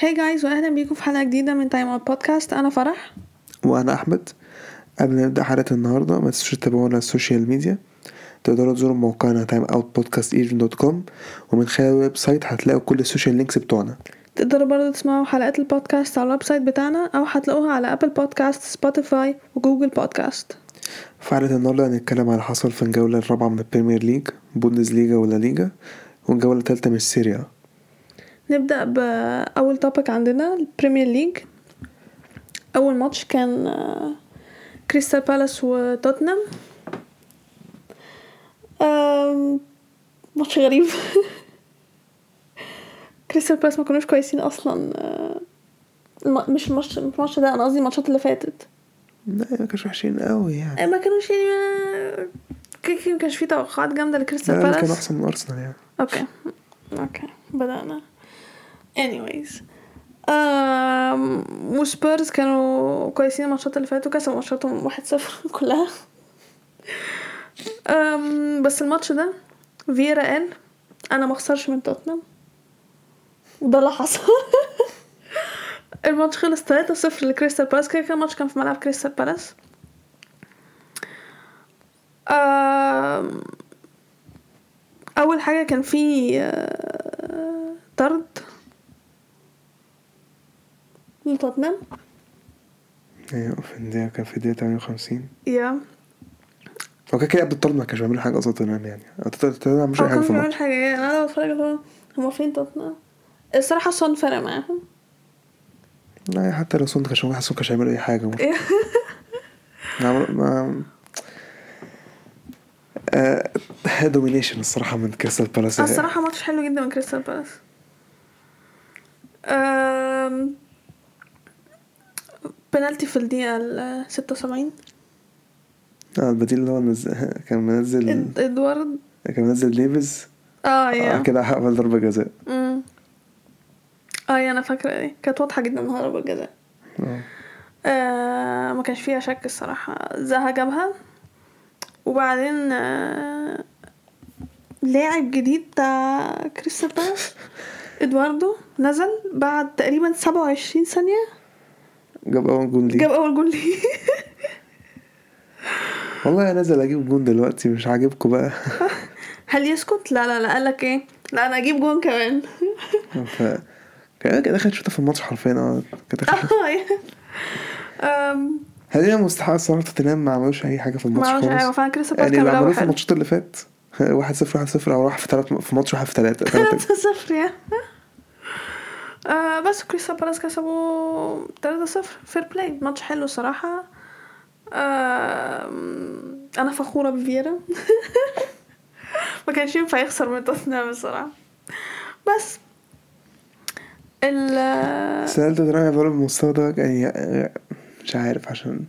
Hi guys واهلا بيكم في حلقة جديدة من Time Out Podcast أنا فرح. وأنا أحمد. قبل ما نبدأ حلقة النهارده ما تنسوش تتابعونا على ال social media تقدروا تزوروا موقعنا Time Out Podcast dot com ومن خلال ال website هتلاقوا كل ال social links بتوعنا. تقدروا برضه تسمعوا حلقات البودكاست على ال website بتاعنا أو هتلاقوها على Apple Podcasts Spotify و Google Podcasts في حلقة النهارده هنتكلم على اللي حصل في الجولة الرابعة من ال Premier League Bundesliga و La Liga والجولة الثالثه من ال Serie A نبدأ باول topic عندنا ال Premier League أول ماتش كان آه، كريستال بالاس وتوتنهام آم، ماتش غريب. كريستال بالاس ما كانوش كويسين أصلا آه، مش الماتش مش الماتش ده أنا قصدي الماتشات اللي فاتت. لا ما كانش وحشين قوي يعني. آه، ما كانوش يعني كده ما كانش في توقعات جامدة لكريستال بالاس أحسن من أرسنال يعني. أوكي. أوكي. بدأنا. Anyways. Um, وسبيرز كانوا كويسين الماتشات اللي فاتوا كسبوا ماتشاتهم واحد صفر كلها. Um, بس الماتش ده Vieira قال أنا ما أخسرش من توتنهام. وده اللي حصل. الماتش خلص 3-0 لكريستال بالاس. كده كده الماتش كان في ملعب كريستال بالاس. آم، أول حاجة كان في آه، طرد. لتوتنهام أيوه الدقيقه كان في الدقيقة 58 يا. هو كده كده قبل ما كانش بيعملوا حاجة قصاد توتنهام يعني. توتنهام مش كان في بيعمل الماتش. حاجة يعني أنا بتفرج هو هما فين توتنهام؟ الصراحة صن فرق معاهم. لا حتى لو سون كانش حاسس كانش هيعملوا أي حاجة. برضه. ما آه domination الصراحة من كريستال بالاس الصراحة ماتش حلو جدا من كريستال بالاس بنالتي في الدقيقة ال 76 آه البديل اللي هو. كان منزل إدوارد. كان منزل ديفيز آه آه yeah كده عمل ضربة جزاء. مم. آه yeah أنا فاكرة دي كانت واضحة جدا انها ضربة جزاء. آه. آه ما كانش فيها شك الصراحة. زها جابها. وبعدين آه لاعب جديد بتاع كريستال بالاس إدواردو نزل بعد تقريبا 27 ثانية. جاب أول جون ليه جاب أول جول ليه والله أنا نازل أجيب جون دلوقتي مش عاجبكم بقى؟ هل يسكت؟ لا لا لا. قال لك إيه؟ لا أنا أجيب جون كمان. ف كان كان دخل شوطة في الماتش حرفيا آه. كان دخل شوطة. آه yeah. Um، هذه مستحق الصراحه توتنهام ما عملوش أي حاجة في ما الماتش خالص. أيوه فعلا كريستال بالاس يعني اللي عملوه في الماتشات اللي فات 1 0 1 0 أو راح في ثلاث في ماتش واحد في ثلاثة 3 0 yeah. آه بس كريستال بالاس كسبوا 3 0 fair play ماتش حلو الصراحة آه أنا فخورة ب Vieira ما كانش ينفع يخسر من توتنهام الصراحة. بس ال سألت توتنهام يفضلوا بالمستوى ده يعني مش عارف عشان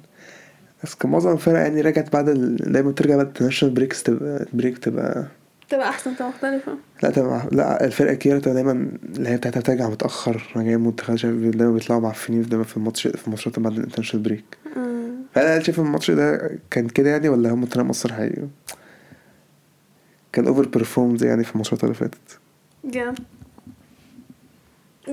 بس كان معظم الفرق يعني رجعت بعد. دايما بترجع بعد ال national breaks تبقى break تبقى تبقى أحسن تبقى مختلفة. لا تبقى لا الفرق الكبيرة تبقى دايما اللي هي بتاعتها بترجع متأخر راجعين منتخب شايف دايما بيطلعوا معفنين دايما في الماتش في ماتشات بعد ال international break. مم. فأنا شايف الماتش ده كان كده يعني ولا هم توتنهام أصلا حقيقي؟ كان over performed يعني في الماتشات اللي فاتت. جا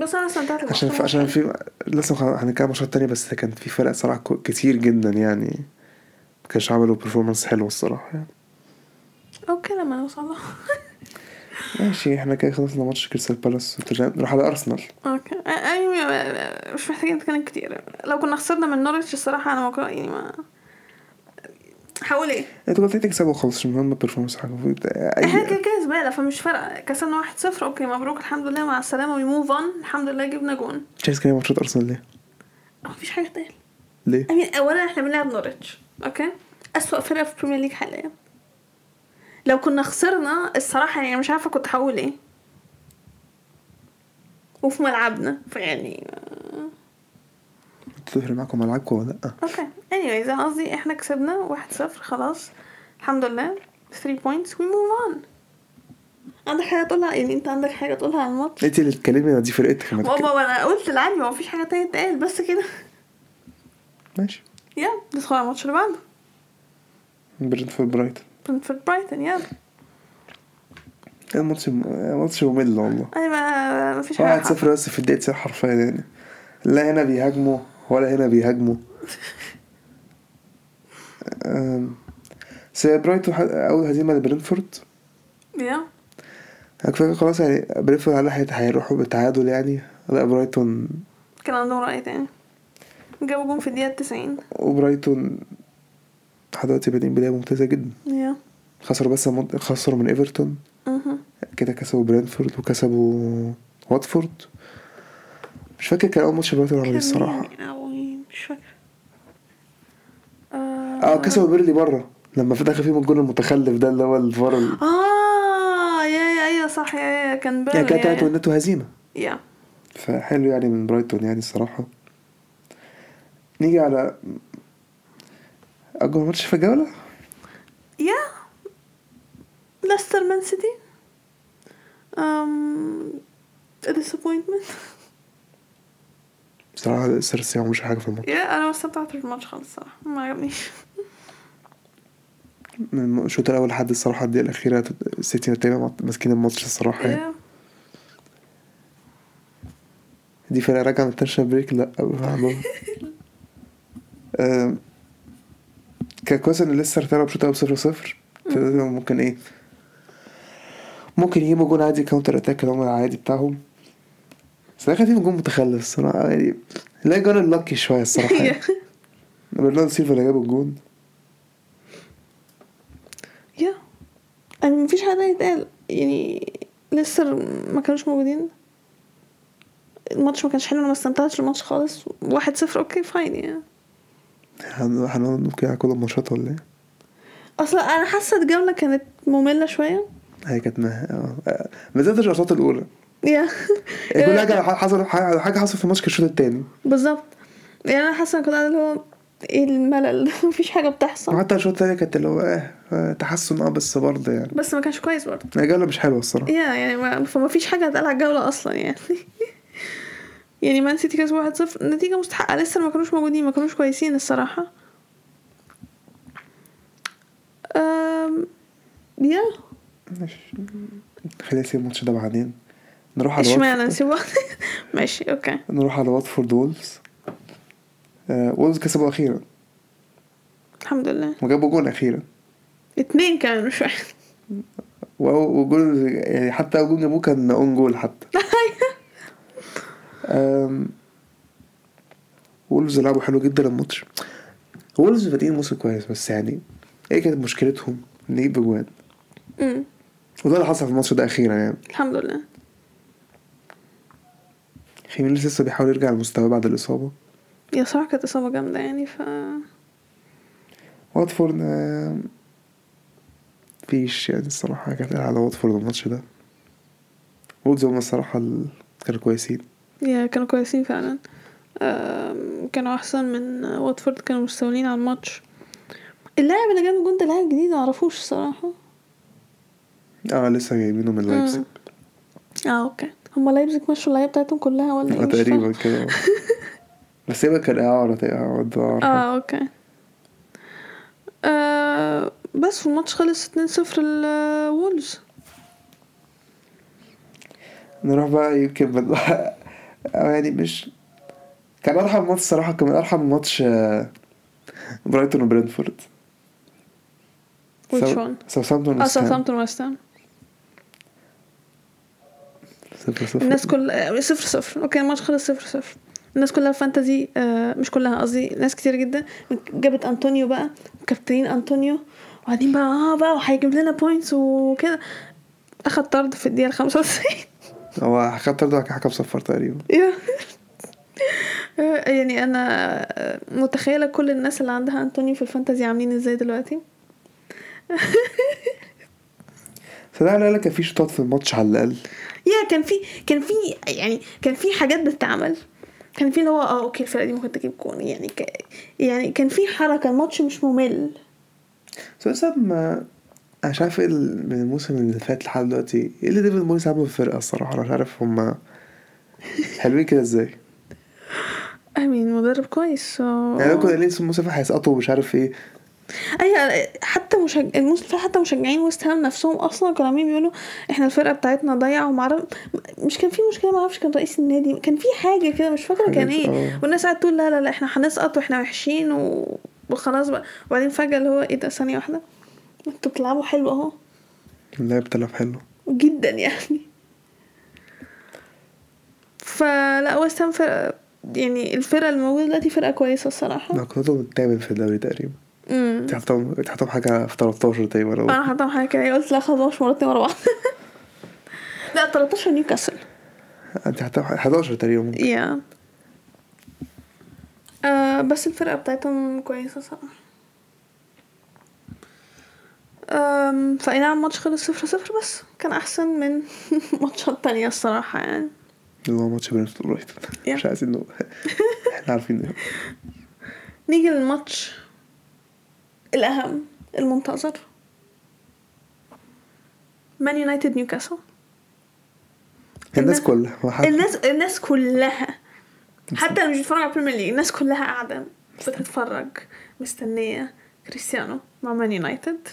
بس أنا استمتعت عشان في عشان في لسه هنتكلم ماتشات تانية بس كان في فرق صراحة كتير جدا يعني. ما كانش عملوا performance حلو الصراحة يعني. okay لما نوصل له. ماشي إحنا كده خلصنا ماتش كريستال بالاس نروح على أرسنال. okay. أيوه مش محتاجين نتكلم كتير. لو كنا خسرنا من Norwich الصراحة أنا ما يعني ما هقول إيه؟ أنتوا كنتوا تكسبوا خالص مش مهم البرفورمانس المفروض إحنا كده كده زبالة فمش فارقة. كسبنا واحد صفر okay مبروك الحمد لله مع السلامة we move on الحمد لله جبنا جون. مش عايز كده ماتشات أرسنال ليه؟ مفيش حاجة تقل ليه؟ امين اولا إحنا بنلعب Norwich okay؟ أسوأ فرقة في ال Premier League حاليا. لو كنا خسرنا الصراحة يعني مش عارفة كنت هقول إيه. وفي ملعبنا فيعني تفرق معاكم ملعبكم ولا لأ؟ Okay. Anyways أنا قصدي إحنا كسبنا واحد صفر خلاص. الحمد لله. 3 points we move on. عندك حاجة تقولها؟ يعني أنت عندك حاجة تقولها عن الماتش؟ أنت اللي تتكلمي دي فرقتك. ما بابا أنا قلت العادي ما فيش حاجة تانية تتقال بس كده. ماشي. يلا ندخل على الماتش اللي بعده. برنتفورد برايتون. برنتفورد برايتون يلا. الماتش ماتش ممل والله. أنا ما فيش واحد حاجة صفر بس في الدقيقة 90 حرفيا يعني. لا هنا بيهاجموا ولا هنا بيهاجموا. بس برايتون أول هزيمة لبرنتفورد. Yeah. فاكر خلاص يعني برنتفورد على هي- هيروحوا بالتعادل يعني. لا برايتون. كان عندهم رأي تاني. جابوا جون في الدقيقة 90 وبرايتون لحد دلوقتي بادئين بداية ممتازة جدا. Yeah خسروا بس مد- خسروا من إيفرتون. مهم. كده كسبوا برنتفورد وكسبوا واتفورد. مش فاكر كان أول ماتش برايتون عمل إيه الصراحة؟ مش فاكر. آه كسبوا بيرلي بره. لما في دخل فيهم الجول المتخلف ده اللي هو الفار ال- آه yeah yeah أيوه صح yeah yeah كان يعني بيرلي كانت تلات ونته هزيمة. Yeah فحلو يعني من برايتون يعني الصراحة. نيجي على اكبر ماتش في الجولة؟ يا Leicester مان سيتي. um disappointment. بصراحه seriously مش حاجة في الماتش. يا أنا ما استمتعتش بالماتش خالص صراحة ما عجبنيش. من الشوط الأول لحد الصراحة الدقيقة الأخيرة السيتي تقريبا ماسكين الماتش الصراحة يعني. دي فرقة راجعة من ال international break؟ لا كان كويس إن لسه ارتبط بشوط أول صفر صفر. فده ممكن إيه ممكن يجيبوا جون عادي counter attack اللي هم العادي بتاعهم. بس ده كان فيهم جون متخلف الصراحة يعني لا جون ال lucky شوية الصراحة. يعني. برناردو سيلفا اللي جاب الجون. يا يعني مفيش حاجة يتقال. يعني ليستر ما كانوش موجودين. الماتش ما كانش حلو أنا ما استمتعتش بالماتش خالص. واحد صفر okay fine يعني. هنقعد نبكي على كل الماتشات ولا إيه؟ أصلا أنا حاسة الجولة كانت مملة شوية. هي كانت مه... آه آه، بالذات الاشواط الأولى. yeah. يعني كل حاجة حصل حاجة حصل في كان الشوط التاني. بالظبط. يعني أنا حاسة كنت اللي هو إيه الملل؟ مفيش حاجة بتحصل. وحتى الشوط التاني كانت اللي هو آه آه، تحسن آه بس برضه يعني. بس ما كانش كويس برضه. الجولة مش حلوة الصراحة. يا يعني ما فما فيش حاجة هتقال على الجولة أصلا يعني. يعني مان سيتي كسبوا واحد صفر. النتيجة مستحقة. ليستر ما كانوش موجودين ما كانوش كويسين الصراحة. أم... يا ماشي. خلينا نسيب الماتش ده بعدين. نروح على اشمعنى نسيبه؟ ماشي okay. نروح على واتفورد وولفز آه وولفز كسبوا أخيرا. الحمد لله. وجابوا جون أخيرا. اتنين كمان مش واحد. وجول يعني حتى جون جابوه كان own goal حتى. آم، وولفز لعبوا حلو جدا الماتش. وولفز بادئين الموسم كويس بس يعني إيه كانت مشكلتهم؟ أجوان. أمم، وده اللي حصل في الماتش ده أخيرا يعني. الحمد لله. خيمينيز لسه بيحاول يرجع لمستواه بعد الإصابة. yeah صراحة كانت إصابة جامدة يعني ف واتفورد آم، فيش يعني الصراحة كانت على واتفورد الماتش ده. وولفز هم الصراحة ال- كانوا كويسين. yeah كانوا كويسين فعلا. كانوا أحسن من واتفورد كانوا مستولين على الماتش. اللاعب اللي جاب الجون ده لاعب جديد معرفوش الصراحة آه لسه جايبينه من لايبزيج. آه okay. هما لايبزيج مشوا اللعيبة بتاعتهم كلها ولا إيه؟ آه،. تقريبا كده. بس يبقى كان إعارة تقريبا آه okay. آه بس والماتش خلص 2-0 لوولفز نروح بقى يمكن أو يعني مش كان أرحم ماتش الصراحه كان من أرحم ماتش آه، برايتون وبرنتفورد which ساو- one؟ ساوثهامبتون آه وست هام. ساوثهامبتون ويست هام. صفر صفر. الناس كل آه، صفر صفر. okay الماتش خلص صفر صفر. الناس كلها fantasy آه مش كلها قصدي ناس كتير جدا. جابت أنطونيو بقى وكابتنين أنطونيو. وبعدين بقى آه بقى وهيجيب لنا points وكده. أخد طرد في الدقيقة 95 هو حكم طرد حكم صفر تقريبا. يعني أنا متخيلة كل الناس اللي عندها انطونيو في ال fantasy عاملين إزاي دلوقتي. ده على كان في شوطات في الماتش على الأقل. يا كان في كان في يعني كان في حاجات بتتعمل. كان في اللي هو آه okay الفرقة دي ممكن تجيب جون. يعني ك... يعني كان في حركة الماتش مش ممل. مثلا ما أنا مش عارف إيه من الموسم اللي فات لحد دلوقتي إيه اللي ديفيد مويس عمله في الفرقة الصراحة؟ أنا مش عارف هما حلوين كده إزاي. I mean مدرب كويس so... يعني لو كنا لسه الموسم اللي فات هيسقطوا ومش عارف إيه. أيوه حتى مشجع الموسم حتى مشجعين ويست هام نفسهم أصلا كانوا عاملين بيقولوا إحنا الفرقة بتاعتنا ضايعة ومعرف مش كان في مشكلة معرفش كان رئيس النادي كان في حاجة كده مش فاكرة كان إيه. آه. والناس قاعدة تقول لا لا لا إحنا هنسقط وإحنا وحشين و... وخلاص بقى. وبعدين فجأة اللي هو إيه ده ثانية واحدة. أنتوا بتلعبوا حلو اهو. اللعب بتلعب حلو. جدا يعني. فلا ويست هام فرقه يعني الفرقة الموجودة دلوقتي فرقة كويسة الصراحة. نقطتهم الثامن في الدوري تقريبا. امم حاطهم حاجة في 13 تقريبا أنا حاطه حاجة كده. قلت لا خلاص مرتين ورا بعض. لا 13 نيوكاسل. انت حاطهم 11 تقريبا ممكن. يا آه بس الفرقة بتاعتهم كويسة صراحة. فأي نعم الماتش خلص صفر صفر بس. كان أحسن من ماتشات تانية الصراحة يعني. اللي هو ماتش برينتفورد وبرايتون. yeah. مش عايزين نقول إحنا عارفين. نيجي للماتش الأهم المنتظر مان يونايتد نيوكاسل الناس كلها الناس الناس كلها. حتى اللي مش بيتفرج على البريمير ليج الناس كلها قاعدة بتتفرج مستنية كريستيانو مع مان يونايتد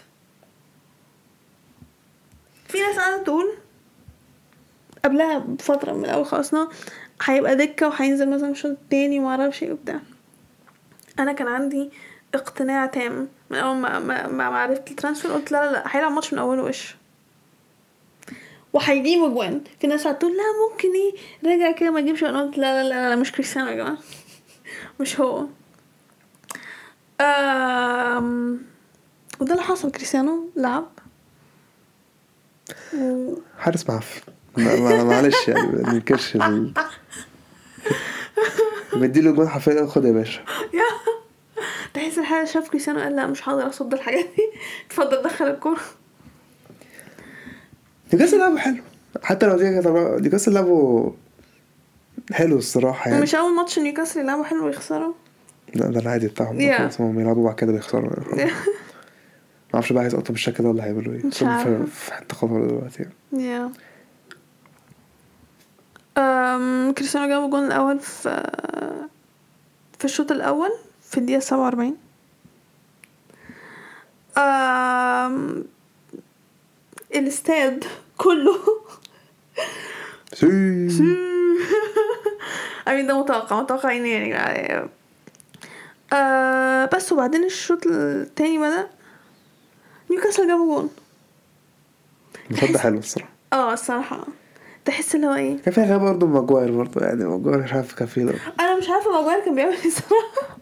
في ناس قاعدة تقول قبلها بفترة من إن هو هيبقى دكة وهينزل مثلا الشوط التاني ومعرفش إيه وبتاع. أنا كان عندي اقتناع تام من أول ما ما, ما عرفت ال transfer قلت لا لا لا هيلعب ماتش من أوله وش. وهيجيب أجوان. في ناس هتقول لا ممكن إيه راجع كده ما يجيبش أنا قلت لا لا لا, لا مش كريستيانو يا جماعة. مش هو. أم... وده اللي حصل. كريستيانو لعب. حارس معفن. ما- معلش يعني ما ننكرش ال... مديله جون حرفيا خد يا باشا. تحس الحارس شاف كريستيانو قال لا مش هقدر اصد الحاجات دي. اتفضل دخل الكورة. نيوكاسل لعبه حلو. حتى لو دي نيوكاسل لعبه حلو الصراحة يعني. مش أول ماتش نيوكاسل يلعبوا حلو ويخسروا؟ لا ده العادي بتاعهم. Yeah. هم يلعبوا بعد كده بيخسروا ما أعرفش بقى هيسقطوا بالشكل ده ولا هيعملوا إيه مش. في- في حتة خطر دلوقتي يعني. أم... كريستيانو جاب الجون الأول في في الشوط الأول في الدقيقة 47 أم... الاستاد كله سي I mean ده متوقع متوقعين يعني. آه بس وبعدين الشوط التاني بدأ نيوكاسل جابوا جون الماتش ده حلو الصراحة. آه الصراحة. تحس اللي هو إيه؟ كان فيها غياب برضه ماجواير برضه يعني ماجواير مش عارف كان فيه ده أنا مش عارفة ماجواير كان بيعمل إيه الصراحة.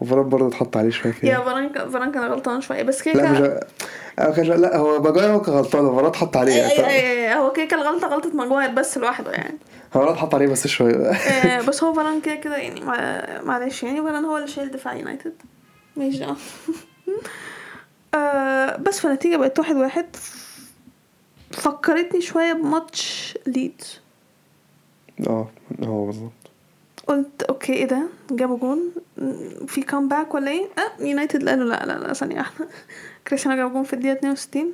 وفران برضه اتحط عليه شوية يا فيها فران فران كان غلطان شوية بس كده لا مش كده أو كان لا هو ماجواير هو كان غلطان فران اتحط عليه أي- أي- يعني. أي- أي- هو كده كان غلطة غلطة ماجواير بس لوحده يعني. فران اتحط عليه بس شوية. آه بس هو فران كده كده يعني مع- معلش يعني فران هو اللي شايل دفاع يونايتد. ماشي. آه بس فالنتيجة بقت واحد واحد. فكرتني شوية بماتش ليدز. آه هو بالظبط. قلت okay إيه ده؟ جابوا جون. في comeback ولا إيه؟ آه يونايتد قالوا لا لا لا ثانية واحدة. كريستيانو جاب جون في الدقيقة 62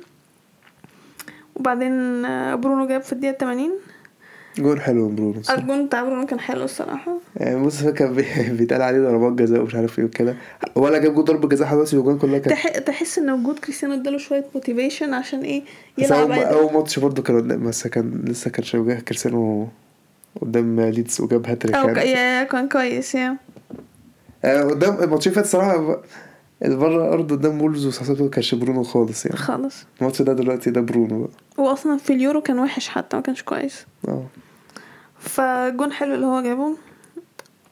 وبعدين آه، برونو جاب في الدقيقة 80 جول حلو من برونو. الجون بتاع برونو كان حلو الصراحة يعني بص كان بي- بيتقال عليه ضربات جزاء ومش عارف إيه وكده ولا جاب جول ضربة جزاء حلوة بس الجون كلها كانت تح... تحس ان وجود كريستيانو اداله شوية motivation عشان إيه يلعب. أول ماتش برضه كان بس كان لسه كان شبه كريستيانو قدام ليدز وجاب هاتريك. يعني كان كويس يا آه، قدام الماتشين اللي فات الصراحة اللي بره أرض قدام وولز وساساتو كانش برونو خالص يعني. خالص. الماتش ده دلوقتي ده برونو بقى. واصلا في اليورو كان وحش حتى ما كانش كويس. آه. فجون حلو اللي هو جابه.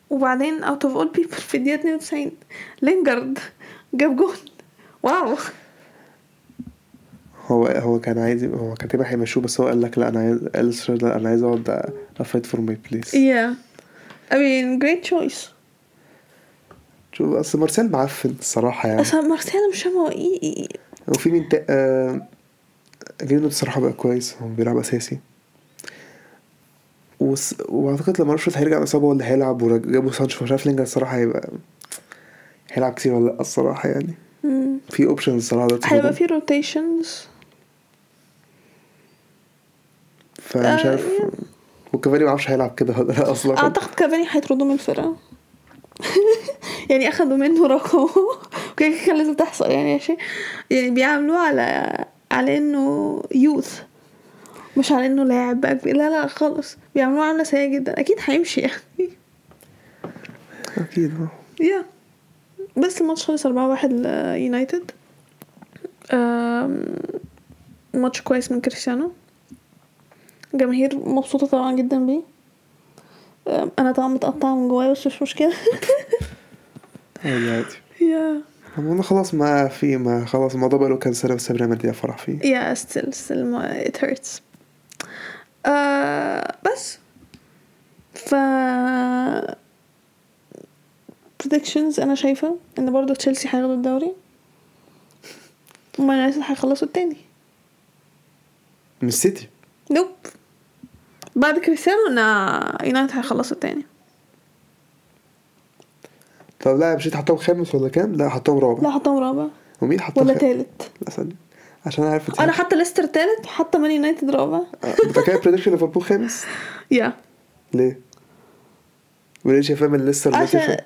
وبعدين out of all people في الدقيقة 92 لينجارد جاب جون. wow. هو هو كان عايز هو كان تقريبا هيمشوه بس هو قال لك لا أنا عايز قال لا أنا عايز أقعد افايت فور ماي بليس yeah. I mean great choice. شوف أصل مارسيل معفن الصراحة يعني. أصلا مارسيلو مش هو إيه وفي مين تا... آه... جرينو بصراحة بقى كويس هو بيلعب أساسي. وس... وأعتقد لما رشفورد هيرجع من إصابة هو اللي هيلعب وجابوا سانشو مش عارف لينجر الصراحة هيبقى هيلعب كتير ولا لأ الصراحة يعني. مم. في أوبشن الصراحة دلوقتي هيبقى. في روتيشنز فمش آه، عارف. وكافاني معرفش هيلعب كده ولا لأ أصلا. أعتقد كافاني هيطردوا من الفرقة. يعني اخدوا منه رقمه كده كان لازم تحصل يعني عشان يعني بيعاملوه على على إنه يوث مش على إنه لاعب بقى لا لا خالص. بيعاملوه عامله سيئه جدا. أكيد هيمشي يعني. أكيد. يا بس الماتش خلص أربعة واحد ليونايتد آم، ماتش كويس من كريستيانو. جماهير مبسوطة طبعا جدا بيه. أنا طبعا متقطعة من جوايا بس مش عادي عادي يا. أنا خلاص ما في ما خلاص الموضوع بقاله كام سنة بس ريال مدريد فرح فيه. يا still still ما- it hurts. آه بس. ف predictions أنا شايفة إن برضه تشيلسي هياخدوا الدوري. ومان يونايتد هيخلصوا التاني. من السيتي؟ nope بعد كريستيانو ان يونايتد هيخلصوا التاني طب لا مش حطهم خامس ولا كام؟ لا حطهم رابع لا حطهم رابع ومين حطهم ولا؟ تالت لا ثانية عشان عارف انت أنا حاطة ليستر تالت حاطة مان يونايتد رابع أنت كده prediction ليفربول خامس؟ يا ليه؟ وليه شايفاه من ليستر عشان؟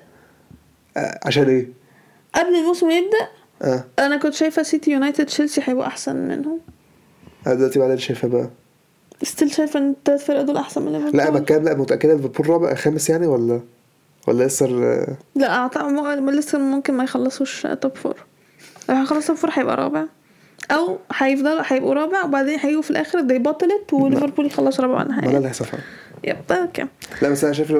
آه، عشان إيه؟ قبل الموسم يبدأ آه أنا كنت شايفة سيتي يونايتد تشيلسي هيبقوا أحسن منهم أنا دلوقتي بعدين شايفاه بقى ستيل شايفة إن التلات فرق دول أحسن من ليفربول. لا بتكلم لا متأكدة ليفربول رابع خامس يعني ولا ولا آه، لا أعتقد لسه ممكن ما يخلصوش توب فور لو هيخلص توب فور هيبقى رابع. أو هيفضلوا هيبقوا رابع وبعدين هيجوا في الآخر they بطلت وليفربول يخلص رابع ولا ما ده حاجة اللي هيحصل yep okay. لا بس أنا شايف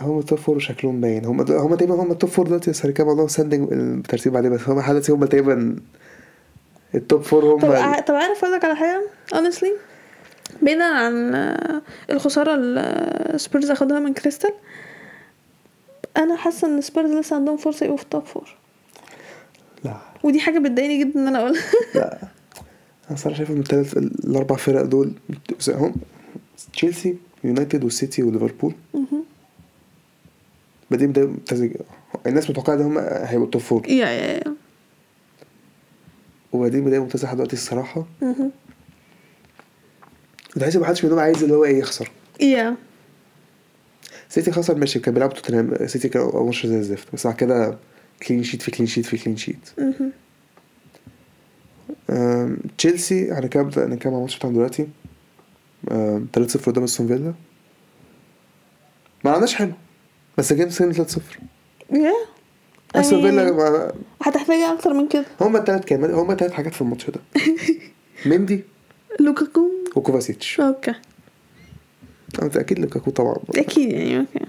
هم ال top four شكلهم باين. هم هم تقريبا هم ال top four دلوقتي بس هنتكلم والله standing الترتيب عليه بس هم دلوقتي هم تقريبا ال top four هم طب ع- طب عارف أقول لك على حاجة؟ honestly بعيدا عن آه، الخسارة اللي سبيرز اخدها من كريستال أنا حاسة إن سبيرز لسه عندهم فرصة يبقوا في ال top four لا. ودي حاجة بتضايقني جدا إن أنا أقولها. لا. أنا صراحة شايف ان الثلاث الأربع فرق دول هم تشيلسي يونايتد والسيتي وليفربول. بعدين ممتاز الناس متوقعة إن هم هيبقوا ال top four yeah yeah yeah وبعدين ممتاز لحد دلوقتي الصراحة. وتحس ما حدش منهم عايز اللي هو إيه يخسر. yeah. سيتي خسر ماشي كان بيلعب توتنهام سيتي كان أول ماتش زي الزفت بس بعد كده clean sheet في clean sheet في clean sheet تشيلسي هنتكلم هنتكلم عن الماتش بتاعهم دلوقتي. أم، 3-0 قدام أستون فيلا. ما عملناش حلو بس game سين 3-0 yeah. استون فيلا يعني ما- هتحتاج أكتر من كده. هما التلات كمان هما التلات حاجات في الماتش ده. مندي لوكاكو. وكوفاسيتش. okay. أنت أكيد لوكاكو طبعا. أكيد يعني okay.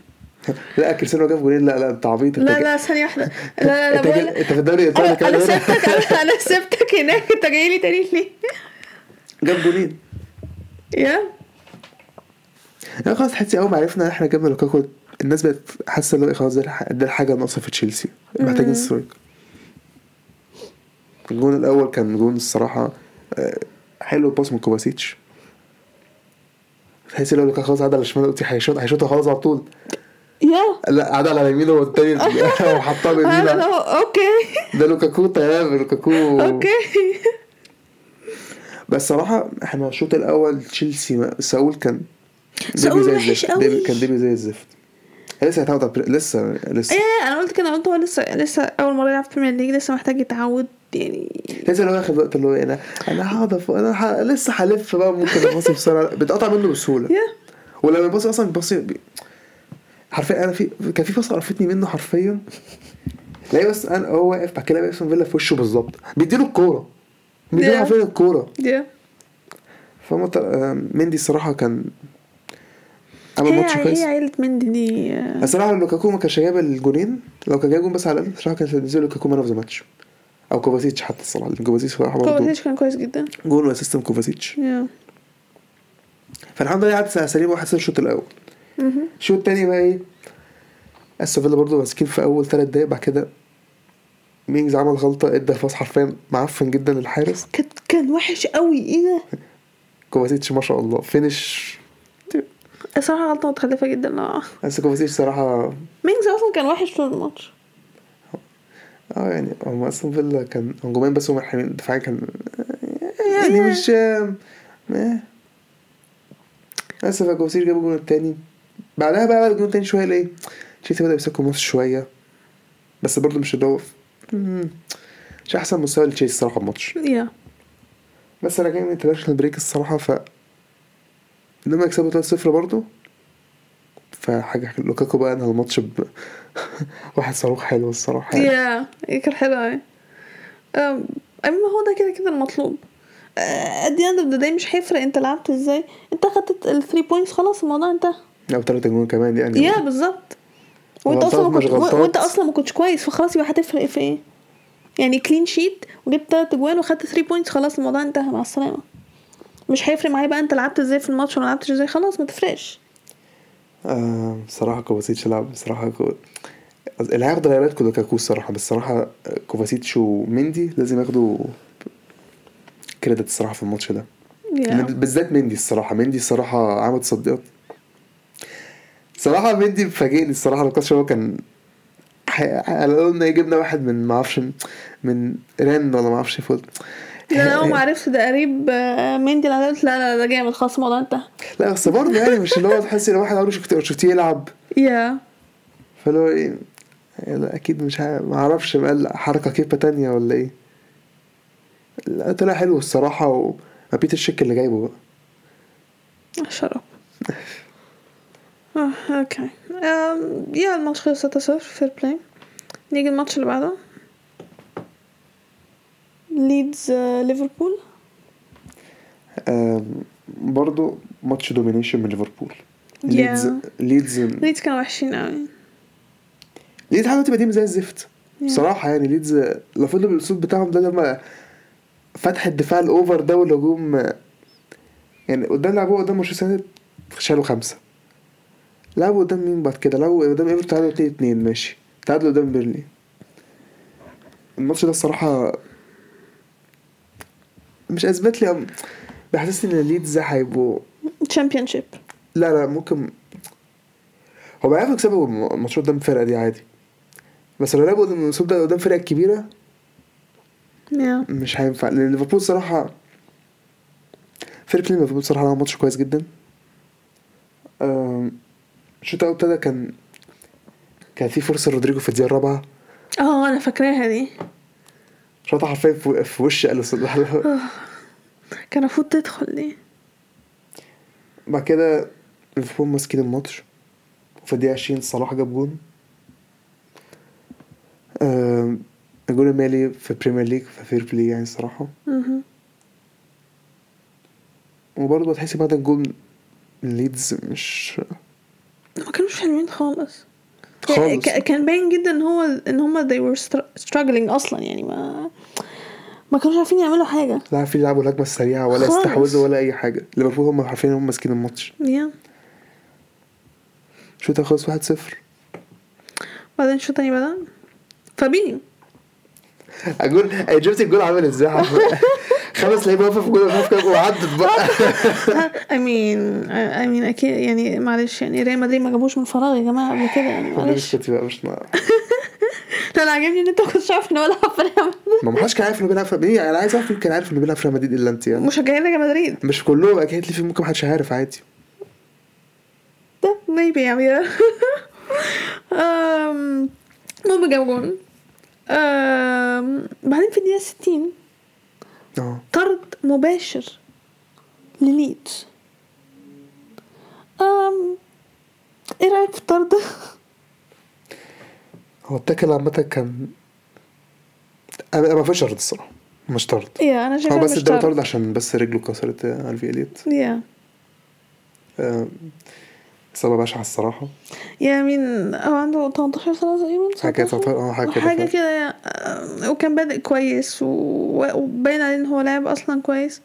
لا كريستيانو جاب جولين. لا لا أنت عبيط. أنت لا لا ثانية واحدة. لا لا لا أنت بقول أنت في الدوري الإيطالي أنا أنا سبتك أنا أنا سبتك هناك. أنت جاي لي تاني ليه؟ جاب جولين. yeah. خلاص تحسي أول ما عرفنا إحنا جبنا لوكاكو الناس بقت حاسة اللي هو إيه خلاص ده الح- ده الحاجة الناقصه في تشيلسي. محتاجين striker الجون الأول كان جون الصراحة آه، حلو pass من كوفاسيتش. تحسي لو لوكاكو خلاص عدى على الشمال قلتي هيشوط هيشوطها خلاص على طول. yeah! لا عدى على يمينه والتاني وحطها بيمينه أوكي. ده لوكاكو تمام لوكاكو. okay. بس صراحة إحنا الشوط الأول تشيلسي ساول كان ساول وحش قوي. كان ديبي زي الزفت. لسه هيتعود لسه لسه. إيه أنا قلت كده قلت هو لسه لسه أول مرة يلعب في البريمير ليج لسه محتاج يتعود يعني. لسه هو واخد وقت اللي هو أنا أنا هقعد أنا ح... لسه هلف بقى ممكن اباصي بسرعة. بتقطع منه بسهولة. yeah ولما يباصي أصلا بي... حرفيا أنا في كان في باصة قرفتني منه حرفيا. لا بس أنا هو واقف بعد كده بقى فيلا في وشه بالظبط. بيديله الكورة. بيديله Yeah. حرفيا yeah فمت... مندي الصراحة كان عمل ماتش كويس هي عيلة مندي دي آه، الصراحه لو لوكاكو ما كانش جايب الجونين لو كان جايب جون بس على الأقل الصراحه كان هينزل لوكاكو man of the match. أو كوفاسيتش حتى الصراحة لأن كوفاسيتش برضه كوفاسيتش كان كويس جدا. جون و assist من كوفاسيتش. فالحمد لله قعدت سليم 1-0 الشوط الأول. مهم. الشوط الثاني بقى إيه؟ أستون فيلا برضه ماسكين في أول ثلاث دقايق بعد كده مينجز عمل غلطة إدى ال pass حرفيا معفن جدا للحارس. كان كان وحش قوي إيه ده؟ كوفاسيتش ما شاء الله finish الصراحه غلطة متخلفة جدا آه بس كوفاسيتش صراحة مينجز أصلا كان وحش طول الماتش. آه يعني هم استون فيلا كان هجومين بس هم حاملين الدفاع كان يعني مش ما بس فكوفاسيتش جاب الجون التاني. بعدها بقى الجون التاني شوية ليه؟ تشيلسي بدأ يمسكوا النص شوية. بس برضه مش اللي هو مش أحسن مستوى لتشيلسي الصراحة الماتش. yeah. بس أنا جاي من international break الصراحة ف انهم يكسبوا 3-0 برضه. فحاجة لوكاكو بقى انهى الماتش ب واحد صاروخ حلو الصراحة يعني. yeah حلوة أوي. um، أما هو ده كده كده المطلوب. at the end of the day مش هيفرق أنت لعبت إزاي. أنت خدت ال 3 points خلاص الموضوع انتهى. أو ثلاثة جون كمان يعني. yeah بالظبط. وأنت أصلا ما كنت. وأنت أصلا ما كنتش كويس فخلاص يبقى هتفرق في إيه؟ يعني clean sheet وجبت تلات اجوان وخدت 3 points خلاص الموضوع انتهى مع السلامة. مش هيفرق معايا بقى انت لعبت إزاي في الماتش ولا لعبتش إزاي. خلاص ما تفرقش. آه بصراحة كوفاسيتش لعب بصراحة كو... اللي هياخد غيرات لوكاكو الصراحة بس الصراحة كوفاسيتش ومندي لازم ياخدوا credit الصراحة في الماتش ده. yeah بالذات مندي الصراحة مندي الصراحة عمل تصديات. صراحة مندي مفاجئني الصراحة النقاش هو كان على قلنا جبنا واحد من معرفش من رين ولا معرفش فوت. لا أول ما عرفت ده قريب آه، مندي قلت لا لا ده جامد خلاص الموضوع انتهى. لا بس برضه يعني مش اللي هو تحس إن واحد عمره شفت- شفتيه يلعب. يا. فاللي هو إيه لا أكيد مش عارف ما أعرفش قال حركة كيبة تانية ولا إيه. لا طلع حلو الصراحة و ما بيتر شيك اللي جايبه بقى. شرب. آه، أوكي. yeah الماتش خلص 6-0 fair play نيجي الماتش اللي بعده. ليدز ليفربول برضه ماتش domination من ليفربول. ليدز ليدز ليدز كانوا وحشين قوي ليدز حاول تبقى team زي الزفت. بصراحة يعني ليدز لو فضلوا بالأسلوب بتاعهم ده لما فتح الدفاع ال over ده والهجوم يعني قدام لعبوه قدام مانشستر يونايتد شالوا خمسة. لعبوا قدام مين بعد كده؟ لعبوا قدام إيفرتون تعادلوا اتنين اتنين ماشي. تعادلوا قدام بيرنلي. الماتش ده الصراحة مش أثبت لي بيحسسني إن ليدز هيبقوا Championship لا لا ممكن. هو بيعرفوا يكسبوا الماتش قدام الفرقة دي عادي. بس لو لعبوا الأسلوب ده قدام فرق كبيرة yeah مش هينفع. لأن ليفربول صراحة play ليفربول صراحة عمل ماتش كويس جدا. الشوط الأول ابتدى كان كان في فرصة رودريجو في الدقيقة الرابعة. آه أنا فاكراها دي. شاطها حرفيا في, في وش اليسون كان المفروض تدخل دي بعد كده ليفربول ماسكين الماتش. وفي الدقيقة 20 صلاح جاب جون. الجون المية ليه في البريمير ليج في fair play يعني الصراحه مهم. وبرضه هتحسي بعد الجون من ليدز مش ما كانوش حلوين خالص. خالص. كان باين جدا إن هو إن هما they were str- struggling أصلا يعني ما ما كانوش عارفين يعملوا حاجة. لا عارفين يلعبوا الهجمه السريعه ولا خالص. يستحوذوا ولا أي حاجة. ليفربول هم عارفين هم ماسكين الماتش. yeah. شوط خلص 1-0 بعدين شوط تاني بدأ فابينيو. الجول جبت الجول عامل إزاي؟ خمس لعيبه واقفه في واقفة كده وعدت بقى. I mean I mean أكيد يعني معلش يعني ريال مدريد ما جابوش من فراغ يا جماعة قبل كده يعني معلش. كنت بقى مش لا أنا عاجبني إن أنت ما كنتش عارف إن هو لعب في ريال مدريد. ما حدش كان عارف إنه بيلعب في إيه أنا عايز أعرف مين كان عارف إنه بيلعب في ريال مدريد إلا أنت يعني. مشجعين ريال مدريد. مش كلهم أكيد في ممكن محدش عارف عادي. ده maybe يا المهم جاب جون. بعدين في الدقيقة 60 آه. طرد مباشر لليدز. um إيه رأيك في الطرد؟ هو ال tackle عامة كان ما فيش طرد الصراحة مش طرد. yeah أنا هو شايفها بس مش اداله طرد. عشان بس رجله اتكسرت هارفي اليوت yeah آه، إصابة بشعة الصراحة. يا مين هو عنده 18 سنة تقريبا حاجة كده 19 آه حاجة كده حاجة. كده وكان بادئ كويس وباين عليه إن هو لاعب أصلا كويس.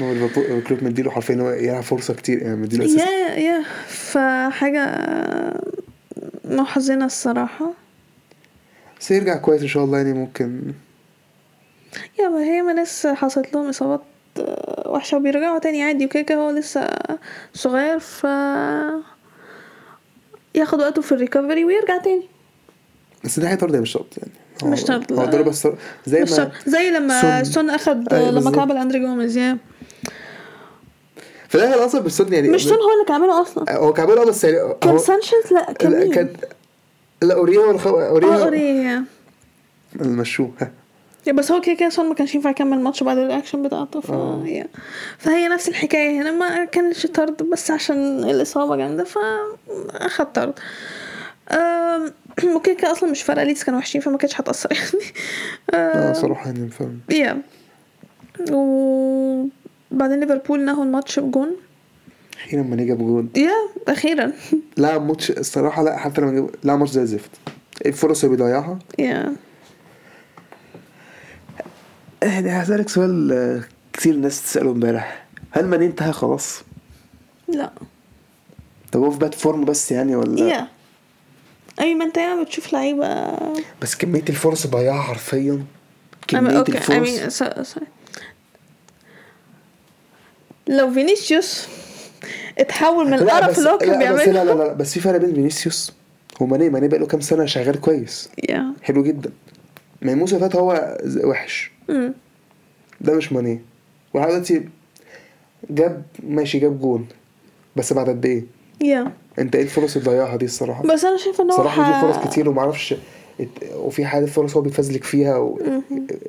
هو ليفربول كلوب مديله حرفيا إن هو يلعب فرصة كتير يعني مديله أسيست. يا يا فحاجة محزنة الصراحة. بس يرجع كويس إن شاء الله يعني ممكن. يا ما هي ما ناس حصلت لهم إصابات آه، وحشة وبيرجعوا تاني عادي وكده كده هو لسه صغير ف ياخد وقته في الريكفري ويرجع تاني بس ده طرد مش طرد يعني هو- مش طرد، هو. ضرب بس. زي مش ما شرط. زي لما سون- أخد أيوة لما. كعبل أندري جوميز يا في الآخر أصلا يعني مش سون هو اللي كعبله أصلا هو كعبان آه بس يعني كان سانشيز لا كان لا؟ كان لا اوريه. اوريه آه اوريه مشوه يا بس هو كده كده سون ما كانش ينفع يكمل الماتش بعد الرياكشن بتاعته ف... آه. فهي نفس الحكاية هنا ما كانش طرد بس عشان الإصابة جامدة ف أخد طرد. وكده كده أصلا مش فارقة ليدز كانوا وحشين فما كانتش هتأثر يعني. أم، صراحة يعني فاهم. يا. وبعدين ليفربول نهوا الماتش بجون. أخيرا ما نيجي بجول يا أخيرا. لعب ماتش الصراحة لا حتى لما جاب لعب ماتش زي الزفت الفرص اللي بيضيعها. يا. يعني هسألك سؤال آه، كتير ناس تسأله امبارح. هل ماني انتهى خلاص؟ لا. طب هو في bad form بس يعني ولا؟ يا. أي ما أنت ياما بتشوف لعيبة. بس كمية الفرص ضيعها حرفيا. okay. I الفرص. mean, so- sorry. لو فينيسيوس اتحول من لا القرف اللي هو كان لا بس لا بيعمله لا لا. بس في فرق بين فينيسيوس وماني. ماني بقى له كام سنة شغال كويس. yeah. حلو جدا. ما الموسم اللي فات هو وحش. أمم. ده مش ماني. ولحد دلوقتي جاب ماشي جاب جون. بس بعد قد إيه؟ yeah. أنت إيه الفرص اللي ضيعها دي الصراحة؟ بس أنا شايفه إن هو صراحة ح- في فرص كتير ومعرفش إت- وفي حاجات فرص هو بيتفزلك فيها و...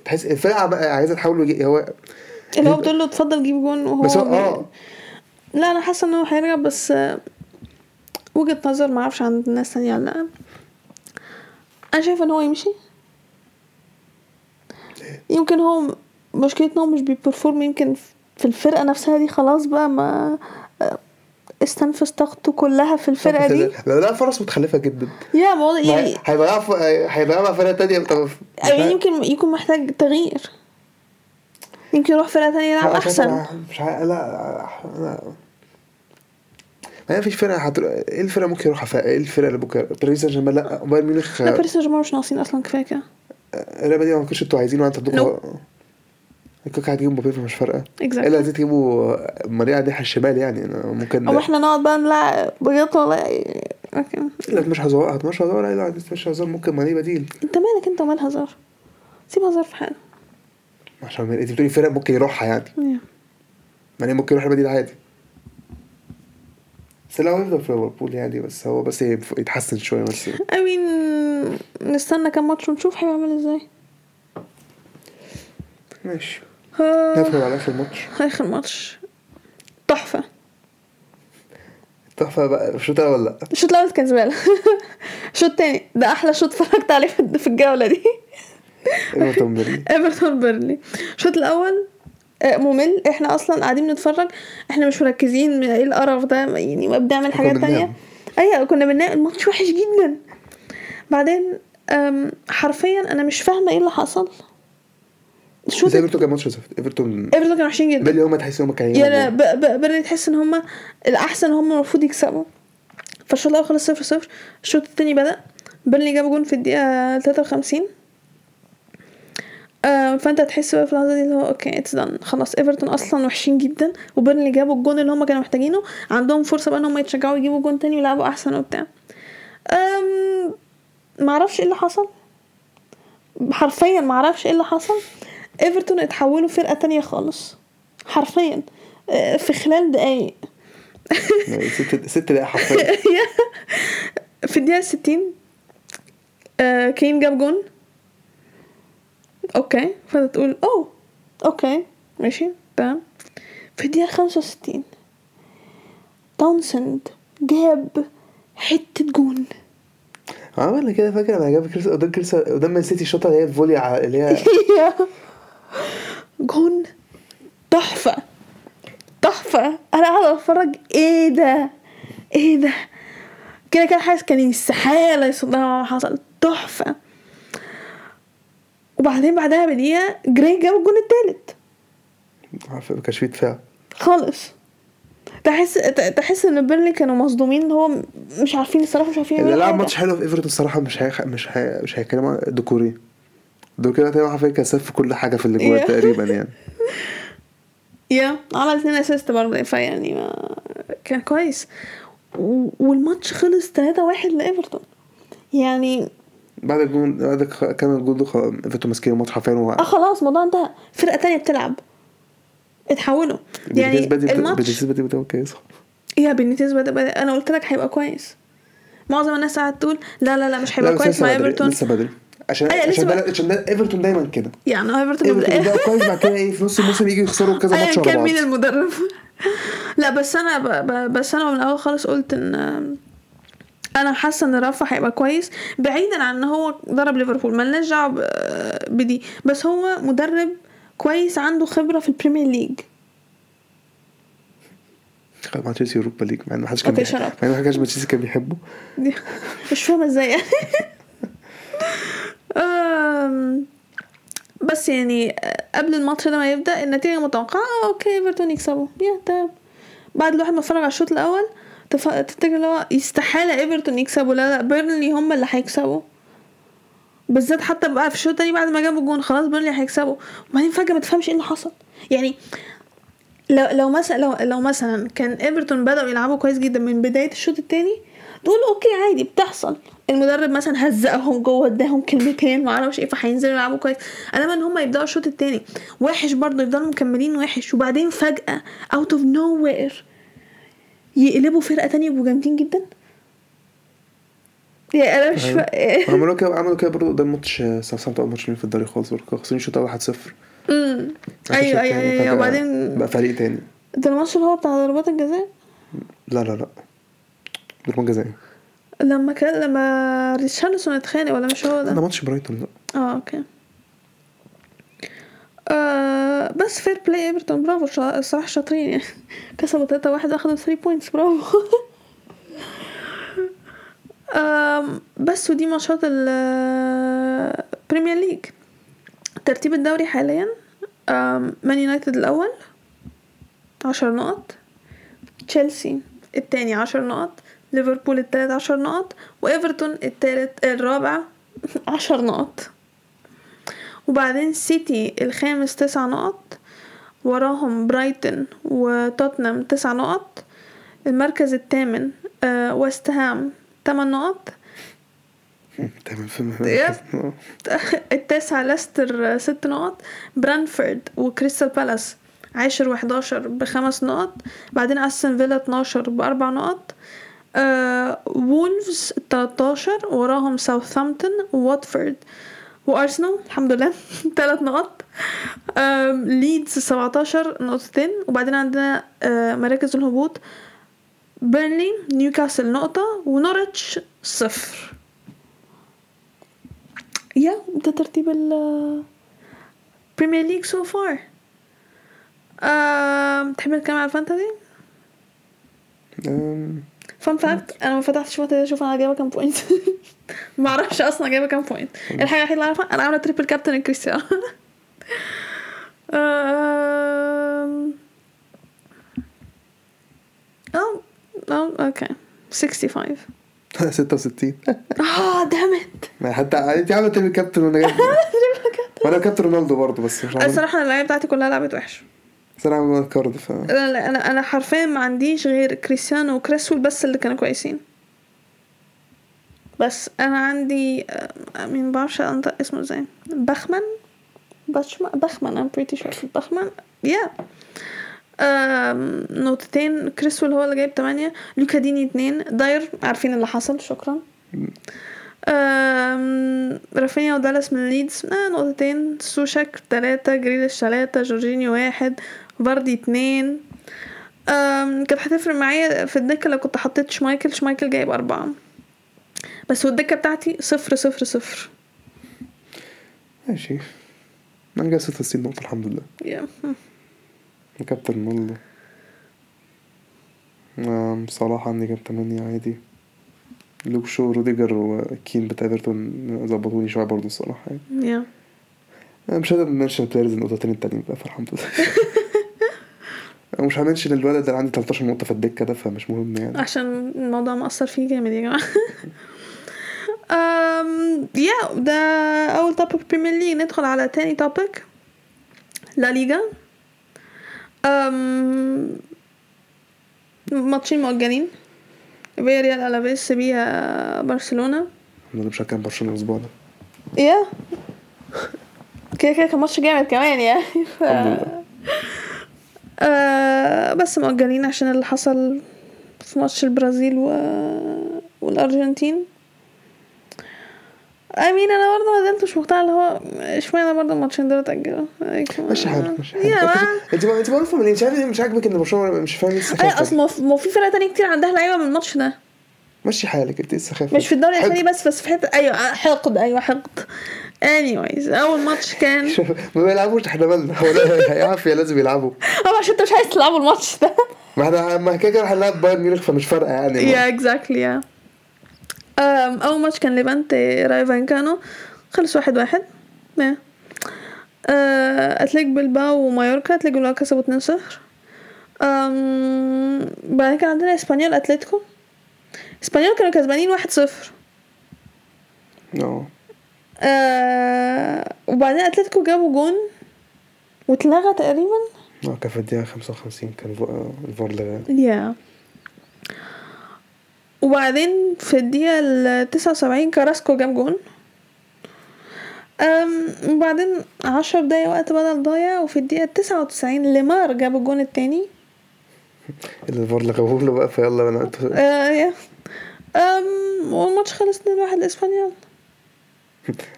تحس الفرقة بقى عايزة تحاول هو اللي هو بتقول له اتفضل جيب جون وهو بس هو بي- آه. لا أنا حاسة إن هو هيرجع بس وجهة نظر ما أعرفش عند الناس تانية ولا لأ. أنا شايفة إن هو يمشي. يمكن هو مشكلته ان هو مش بيبرفورم يمكن في الفرقة نفسها دي خلاص بقى ما استنفذ طاقته كلها في الفرقة دي. لا لا فرص متخلفة جدا. يا ما يعني هيضيعها في- هيضيعها مع فرقة تانية. طب يعني يمكن يكون محتاج تغيير. يمكن يروح فرقة تانية يلعب أحسن. مش عارف لا لا ما فيش فرقة هتروح إيه الفرقة ممكن يروح فيها إيه الفرقة اللي ممكن باريس سان جيرمان؟ لا بايرن ميونخ. لا باريس سان جيرمان مش ناقصين أصلا كفايه كده اللعبة دي ما كنتش أنتوا عايزينه انت عندكم No. كوكا هتجيبوا مبابي فمش فارقة. Exactly. إلا عايزين تجيبوا ماريا ناحية الشمال يعني ممكن أو إحنا نقعد بقى نلعب بجد والله. لا مش هزار مش هزار. لا لا مش هزار ممكن ماني بديل. أنت مالك أنت ومال هزار؟ سيب هزار في حاله عشان أنت بتقولي فرق ممكن يروحها يعني. Yeah. ماني ممكن يروح البديل عادي. بس لو يفضل في ليفربول يعني بس هو بس يتحسن شوية بس. I mean نستنى كام ماتش ونشوف هيعمل إزاي. ماشي. ندخل على آخر ماتش. آخر ماتش. تحفة. تحفة بقى. الشوط الأول ولا لأ؟ الشوط الأول كان زبالة. الشوط التاني. ده أحلى شوط اتفرجت عليه في الجولة دي. إيفرتون بيرنلي. إيفرتون بيرنلي الشوط الأول آه، ممل. إحنا أصلا قاعدين بنتفرج. إحنا مش مركزين. إيه القرف ده؟ يعني ما بنعمل حاجات تانية. أيوه كنا بننام. الماتش وحش جدا. بعدين حرفيا أنا مش فاهمة إيه اللي حصل. الشوط زي إيفرتون كان ماتش زفت إيفرتون إيفرتون كانوا وحشين جدا. بيرنلي هما تحس ان هما كانوا ب- بيرنلي تحس إن هم الأحسن هم المفروض يكسبوا. فالشوط الأول خلص صفر صفر. الشوط التاني بدأ. بيرنلي جاب جون في الدقيقة 53 آه فأنت تحس بقى في اللحظة دي اللي هو okay it's done خلاص إيفرتون أصلا وحشين جدا. وبيرنلي جابوا الجون اللي هم كانوا محتاجينه. عندهم فرصة بقى إن هم يتشجعوا يجيبوا جون تاني ويلعبوا أحسن وبتاع. معرفش إيه اللي حصل. حرفيا معرفش إيه اللي حصل. إيفرتون اتحولوا فرقه تانية خالص. حرفيا. آه، في خلال دقايق. ست ست دقايق حرفيا. في الدقيقة 60 آه كين جاب جون. okay. فانت تقول أوه okay ماشي تمام. في الدقيقة 65 تاونسند جاب حتة جون. عملنا كده فاكر؟ أنا جاب كريس قدام كريس قدام مان سيتي الشوطه اللي هي ال volley اللي هي جون تحفة تحفة. أنا قاعدة اتفرج إيه ده؟ إيه ده؟ كده كده حاسس كان يستحالة يصدها ما حصل. تحفة. وبعدين بعدها بدقيقة جراي جاب الجون التالت. عارف ما كانش فيه دفاع. خالص. تحس تحس إن بيرنلي كانوا مصدومين اللي هو مش عارفين الصراحة مش عارفين اللي يعملوا لعب. ماتش حلو في إيفرتون الصراحة مش هي مش هي مش هيكلم ديكوري ديكوري تقريبا حرفيا كان في كل حاجة في الأجوان Yeah. تقريبا يعني. yeah عمل اتنين assist برضه فيعني ما كان كويس. و- والماتش خلص 3-1 لإيفرتون. يعني بعد الجون بعد ك- كان الجون خلاص إيفرتون ماسكين الماتش حرفيا آه خلاص الموضوع انتهى. فرقة تانية بتلعب. اتحولوا. يعني بينيتيز بدي الماتش بدي بدي كويس yeah بدأ بدأ أنا قلت لك هيبقى كويس. معظم الناس قاعدة تقول لا لا لا مش هيبقى كويس مع إيفرتون. لسه بدري. عشان أيوة، عشان ده عشان ده إيفرتون دايما كده. يعني إيفرتون إيفرتون كويس بعد كده إيه في نص الموسم يجي يخسروا كذا ماتش ورا كان مين المدرب؟ لا بس أنا ب... ب... بس أنا من الأول خالص قلت إن أنا حاسة إن رافا هيبقى كويس بعيدا عن إن هو درب ليفربول. ملناش دعوة بدي. بس هو مدرب كويس عنده خبرة في ال Premier League. خد مع تشيلسي Europa League مع ان ما حدش كان بيحبه. مع ان ما حدش من تشيلسي كان بيحبه. مش فاهمة إزاي يعني. بس يعني قبل الماتش ده ما يبدأ النتيجة متوقعة. آه، okay إيفرتون يكسبوا. yeah تمام. بعد الواحد ما اتفرج على الشوط الأول تف... تفتكر اللي هو يستحالة إيفرتون يكسبوا. لا لا بيرنلي هم اللي هيكسبوا. بالذات حتى بقى في الشوط التاني بعد ما جابوا الجون خلاص بيرنلي هيكسبوا وبعدين فجأة ما تفهمش إيه اللي حصل. يعني لو لو مثلا لو لو مثلا كان إيفرتون بدأوا يلعبوا كويس جدا من بداية الشوط التاني تقول okay عادي بتحصل. المدرب مثلا هزقهم جوه اداهم كلمتين ما أعرفش إيه فهينزلوا يلعبوا كويس. انما ان هم يبدأوا الشوط التاني وحش برضه يفضلوا مكملين وحش وبعدين فجأة out of nowhere يقلبوا فرقة تانية يبقوا جامدين جدا. yeah أنا مش أيوة. فا... عملوا كده عملوا كده برضه قدام ماتش ساوثهامبتون ماتش في الدوري خالص برضه. خسرين الشوط الأول 1-0 امم أيوه أيوه أيوه. وبعدين بقى فريق تاني. ده الماتش اللي هو بتاع ضربات الجزاء؟ لا لا لا. ضربات جزاء. لما كان لما ريتشارلسون اتخانق ولا مش هو ده؟ ده ماتش برايتون لا آه okay. آه بس fair play إيفرتون. برافو الصراحه شاطرين. يعني كسبوا 3 1 أخدوا 3 points برافو. بس ودي ماتشات ال Premier League ترتيب الدوري حاليا مان يونايتد الأول عشر نقط. تشيلسي التاني عشر نقط. ليفربول التالت عشر نقط. وايفرتون التالت الرابع عشر نقط. وبعدين سيتي الخامس تسع نقط. وراهم برايتون وتوتنهام تسع نقط. المركز الثامن آه ويست هام تمن نقط؟ تمام فيلم yep. التاسع ليستر ست نقط برينتفورد وكريستال بالاس عاشر وحداشر بخمس نقط بعدين أستون فيلا 12 بأربع نقط. آه وولفز 13 وراهم ساوثهامبتون وواتفورد وأرسنال الحمد لله ثلاث نقط. ليدز 17 نقطتين وبعدين عندنا آه مراكز الهبوط. بيرنلي نيوكاسل نقطة ونوريتش صفر. yeah ده ترتيب ال Premier League so far تحب نتكلم على ال fantasy؟ fun fact أنا ما فتحتش fantasy أشوف أنا جايبة كام point ما أعرفش أصلا جايبة كام point الحاجة الوحيدة اللي أعرفها أنا عاملة triple captain كريستيانو. آه آه okay 65 66 آه damn it ما حتى أنت عامله team captain وأنا جايب. وأنا كابتن رونالدو برضه بس مش الصراحة أنا اللعيبة بتاعتي كلها لعبت وحش. أنا عامل card ف أنا أنا أنا حرفيا ما عنديش غير كريستيانو وكريسول بس اللي كانوا كويسين. بس أنا عندي آه، مين بعرفش أنطق اسمه إزاي. بخمن؟ بخمن I'm pretty sure. بخمن؟ yeah um، نقطتين. كريسول هو اللي جايب تمانية لوكا ديني اتنين. داير عارفين اللي حصل شكرا. um، رافينيا ودالاس من ليدز. آه نقطتين. سوشك تلاتة جريليش تلاتة جورجينيو واحد فاردي اتنين. um، كانت هتفرق معايا في الدكة لو كنت حطيت شمايكل. شمايكل جايب أربعة. بس والدكة بتاعتي صفر صفر صفر. ماشي. أنا جايب 66 نقطة الحمد لله. يا كابتن نعم صلاح عندي جاب 8 عادي. لوك شو روديجر وكين بتاع إيفرتون ظبطوني شوية برضه الصراحة يعني. yeah. أنا مش هقدر mention players النقطتين التانيين بقى فالحمد لله أنا مش هنشن الولد اللي عندي 13 نقطة في الدكة ده فمش مهم يعني. عشان الموضوع مأثر فيه جامد يا جماعة. um yeah ده أول topic Premier League ندخل على تاني topic لا ليجا. um ماتشين مؤجلين. فيا ريال ألافيس بيها الحمد لله مش هكمل برشلونة الأسبوع ده. yeah؟ كده كده كان ماتش جامد كمان يعني ف... آه بس مؤجلين عشان اللي حصل في ماتش البرازيل و... والأرجنتين. امين أنا برضه ما زلت مش مقتنعه اللي هو إشمعنى برضه الماتشين دول أتأجلوا؟ ماشي حالك ماشي حالك ما- أنت انت من مش عارف مش عاجبك إن برشلونة مش فاهم إيه أصل ما في- ما في فرق تانية كتير عندها لعيبة من الماتش ده. ماشي حالك أنت إيه السخافة؟ مش في الدوري. الاسباني بس بس في حتة أيوه حقد أيوه حقد. Anyways أول ماتش كان ما بيلعبوش إحنا مالنا هو هي عافية لازم يلعبوا. آه عشان أنت مش عايز تلعبوا الماتش ده. ما إحنا ما كده كده هنلعب بايرن ميونخ فمش فارقة يعني. yeah exactly yeah أول ماتش كان ليفانتي رايو فايكانو خلص واحد واحد. آه، اتليك بلباو ومايوركا اتليك بلباو كسبوا 2 0 um، بعد كده عندنا إسبانيول أتلتيكو. إسبانيول كانوا كسبانين 1 0 no. آه وبعدين أتلتيكو جابوا جون واتلغى تقريبا. آه كان في الدقيقة 55 كان فو- الفار لغاه yeah وبعدين في الدقيقة ال 79 كاراسكو جاب جون. وبعدين عشر دقايق وقت بدل ضايع وفي الدقيقة 99 ليمار جاب الجون التاني. اللي الفار لغاه له بقى فيلا أنا أنتوا آه yeah. um والماتش خلص 2-1 لإسبانيول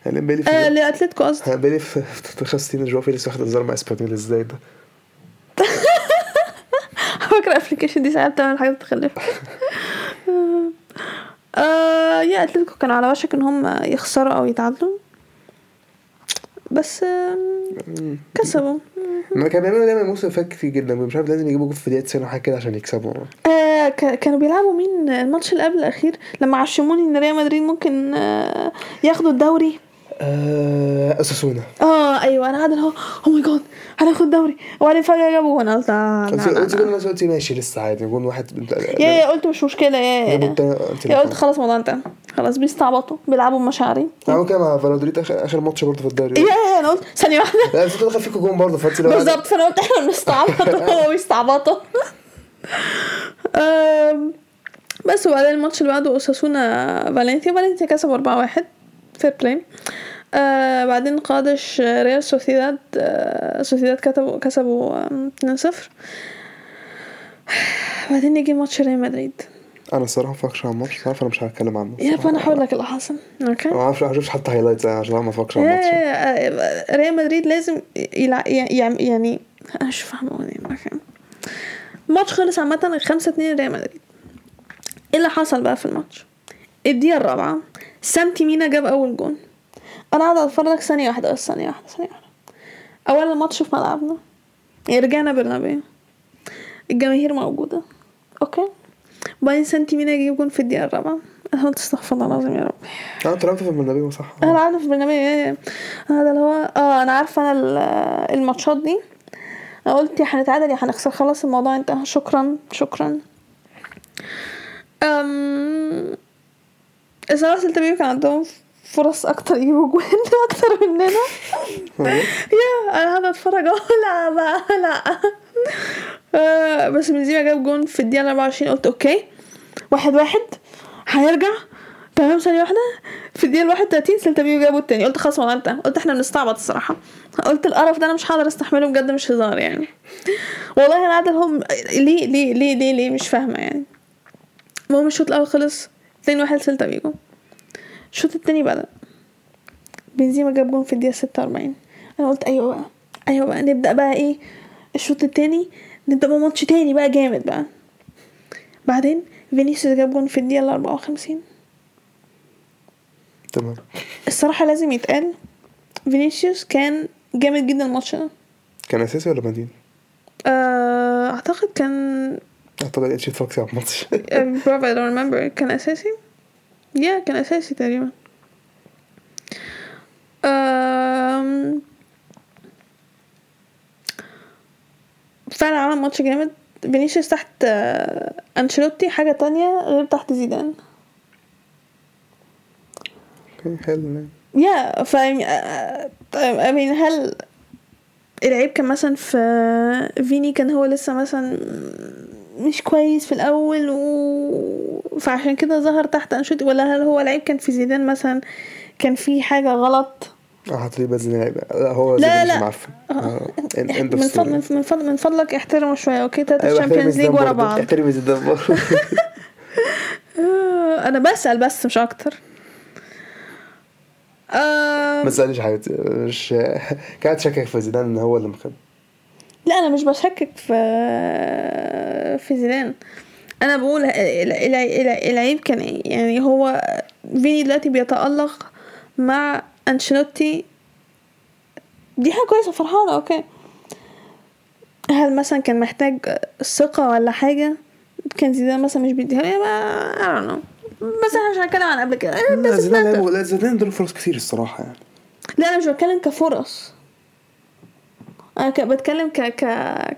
أنا بالي آه في لأتلتيكو قصدي. أنا بالي في في 65 جواو فيليكس واخد انذار مع إسبانيول؟ إزاي ده؟ فاكرة ال application دي ساعات بتعمل حاجات متخلفة آه yeah اتلتيكو كانوا على وشك ان هم يخسروا أو يتعادلوا. بس كسبوا. ما كان بيعملوا دايما الموسم اللي فات كتير جدا مش عارف لازم يجيبوا جول في الدقيقه 90 وحاجه كده عشان يكسبوا. آه كانوا بيلعبوا مين الماتش اللي قبل الأخير؟ لما عشموني إن ريال مدريد ممكن آه ياخدوا الدوري. أوساسونا. آه أيوه أنا قاعدة اللي هو oh my God هناخد دوري. وبعدين فجأة جابوا وأنا قلت آه قلت لا. قلت ماشي لسه عادي جول واحد yeah yeah قلت مش مشكلة yeah yeah قلت خلاص الموضوع انتهى. خلاص بيستعبطوا بيلعبوا بمشاعري. عملوا كده مع فالادوليد اخر آخر ماتش برضه في الدوري. yeah yeah أنا قلت ثانية واحدة. لا بس دخل فيكم جون برضه فانت لو بالظبط فأنا قلت إحنا بنستعبط وهو بيستعبطوا. بس وبعدين الماتش اللي بعده اوساسونا فالنسيا فالنسيا كسبوا 4 1 fair play آه بعدين قادش ريال سوسيداد آه سوسيداد كتبوا كسبوا 2 0 بعدين نيجي ماتش ريال مدريد. أنا الصراحة ما فاكرش عن الماتش عارف أنا مش هتكلم عنه. yeah فانا هقول لك اللي حصل. okay. ما أعرفش حتى highlights عشان أنا ما فاكرش عن الماتش. yeah- ريال مدريد لازم يلع... يعني يعني أنا مش فاهمة الماتش خلص عامة 5 2 ريال مدريد. إيه اللي حصل بقى في الماتش؟ الدقيقة الرابعة سانتي مينا جاب أول جون. أنا قاعدة أتفرج ثانية واحدة بس ثانية واحدة ثانية واحدة. أولا الماتش في ملعبنا. يعني رجعنا برنابيو. الجماهير موجودة. okay. وبعدين سانتي مينا يجيب جون في الدقيقة الرابعة. أنا قلت استغفر الله العظيم يا رب. انت لعبت في البرنابيو صح. أنا عارفه في إيه هذا اللي هو آه أنا عارفة أنا ال- الماتشات دي. أنا قلت يا هنتعادل يا هنخسر. خلاص الموضوع انتهى. شكرا شكرا. um... سيلتا فيجو كان عندهم فرص أكتر يجيبوا جوان أكتر مننا. yeah أنا قاعدة أتفرج. اهو لا بقى لا بس بنزيما جاب جون في الدقيقة 24 قلت okay. واحد واحد. هيرجع. تمام ثانية واحدة. في الدقيقة 31 سيلتا فيجو جابوا التاني. قلت خلاص ما انت. قلت إحنا بنستعبط الصراحة. قلت القرف ده أنا مش هقدر استحمله بجد مش هزار يعني. والله أنا قاعدة لهم ليه ليه ليه ليه ليه مش فاهمة يعني. المهم الشوط الأول خلص. 2 1 سيلتا فيجو الشوط التاني بدأ بنزيما جاب جون في الدقيقة 46 أنا قلت أيوه بقى أيوه بقى. نبدأ بقى إيه؟ الشوط التاني نبدأ بقى ماتش تاني بقى جامد بقى. بعدين فينيسيوس جاب جون في الدقيقة 54 تمام. الصراحة لازم يتقال فينيسيوس كان جامد جدا الماتش ده. كان أساسي ولا بديل؟ آه، أعتقد كان اعتقد اتش اتفرجت على الماتش برافو I don't remember كان اساسي يا كان اساسي تقريبا فعلا عمل ماتش جامد فينيسيوس تحت آه، أنشيلوتي حاجة تانية غير تحت زيدان. حلو. يا ف I mean هل العيب كان مثلا في فيني كان هو لسه مثلا مش كويس في الأول و... فعشان كده ظهر تحت انشوتي ولا هل هو العيب كان في زيدان مثلا؟ كان في حاجة غلط؟ آه هتلاقيه بنزين لعيبه لا هو لا، لا. مش معفن. end إح- of من. فضل من فضل من فضلك احترموا شوية. أوكي احترمي الشامبيونز ليج ورا بعض. احترمي زيدان برضه. آه، أنا بسأل بس مش أكتر. آه ما تسألنيش حبيبتي مش قاعد شاكك في زيدان إن هو اللي مخد لا أنا مش بشكك في في زيدان. أنا بقول ال- ال- ال- العيب كان إيه يعني هو فيني دلوقتي بيتألق مع أنشيلوتي. دي حاجة كويسة فرحانة أوكي. هل مثلا كان محتاج ثقة ولا حاجة؟ كان زيدان مثلا مش بيديها له ما بس إحنا مش هنتكلم عن قبل كده. لا زيدان لا زيدان اداله فرص كتير الصراحة يعني. لا أنا مش بتكلم كفرص. أنا ك... بتكلم ك... ك...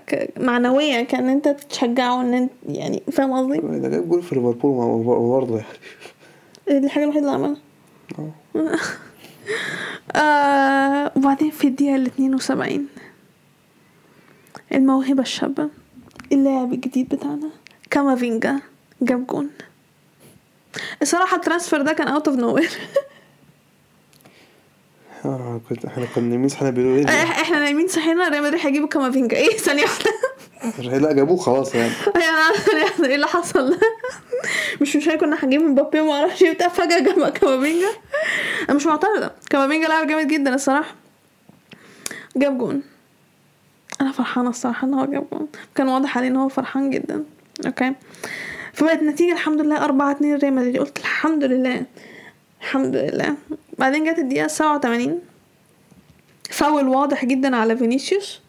ك... معنويا كأن أنت تشجعه إن أنت يعني فاهم قصدي؟ ده جاب جول في ليفربول برضه يعني. دي الحاجة الوحيدة اللي عملها. آه. آه وبعدين في الدقيقة ال 72 الموهبة الشابة. اللاعب الجديد بتاعنا. كامافينجا. جاب جون. الصراحة ال transfer ده كان out of nowhere آه كنت إحنا كنا نايمين صحينا بيقولوا إيه إحنا نايمين صحينا ريال مدريد هيجيبوا كامافينجا إيه ثانية واحدة. ده؟ لا جابوه خلاص يعني. يعني إيه اللي حصل؟ مش مش كنا هنجيب مبابي وما أعرفش إيه بتاع فجأة جاب كامافينجا. أنا مش معترضة. كامافينجا لاعب جامد جدا الصراحة. جاب جون. أنا فرحانة الصراحة إن هو جاب جون. كان واضح عليه إن هو فرحان جدا. okay. فبقت النتيجه الحمد لله 4 2 ريال مدريد قلت الحمد لله. الحمد لله. بعدين جت الدقيقة 87 فاول واضح جدا على فينيسيوس.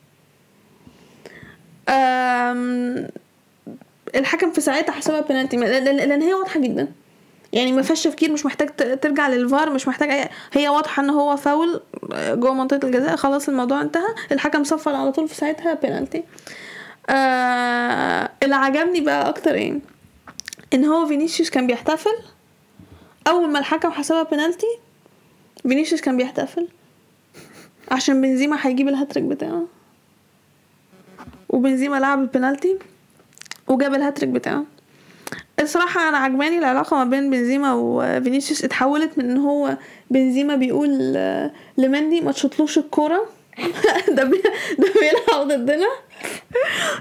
الحكم في ساعتها حسبها بنالتي لأن هي واضحة جدا. يعني ما فيهاش تفكير مش محتاج ترجع للفار مش محتاج أي هي واضحة إن هو فاول جوه منطقة الجزاء. خلاص الموضوع انتهى. الحكم صفر على طول في ساعتها بنالتي آه اللي عجبني بقى أكتر إيه؟ إن هو فينيسيوس كان بيحتفل أول ما الحكم حسبها بنالتي فينيسيوس كان بيحتفل. عشان بنزيما هيجيب الهاتريك بتاعه. وبنزيما لعب البنالتي وجاب الهاتريك بتاعه. الصراحة أنا عجباني العلاقة ما بين بنزيما وفينيسيوس. اتحولت من إن هو بنزيما بيقول آه، لمندي ما تشطلوش الكورة. ده بي... ده بيلعب ضدنا.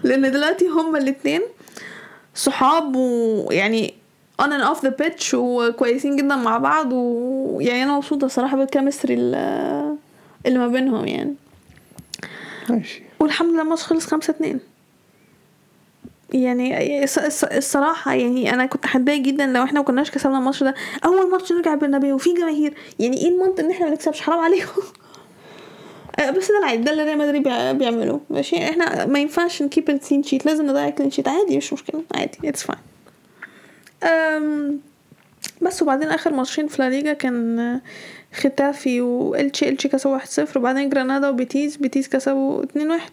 لأن دلوقتي هما الاتنين صحاب ويعني on and off the pitch وكويسين جدا مع بعض ويعني أنا مبسوطة الصراحة بال chemistry اللي ما بينهم يعني. ماشي. والحمد لله الماتش خلص خمسة اتنين. يعني الص- الص- الصراحة يعني أنا كنت هتضايق جدا لو إحنا ما كناش كسبنا الماتش ده. أول ماتش نرجع البرنابيو وفي جماهير. يعني إيه المنطق إن إحنا ما نكسبش؟ حرام عليكم. آه، بس ده العادي ده اللي ريال مدريد بيع- بيعمله. ماشي؟ إحنا ما ينفعش ن keep ال clean sheet لازم نضيع ال clean sheet عادي مش مشكلة. عادي it's fine بس وبعدين آخر ماتشين في لاليجا كان آه، ختافي والتشي إلتشي كسبوا واحد صفر وبعدين جرانادا وبيتيز بيتيز كسبوا اتنين واحد.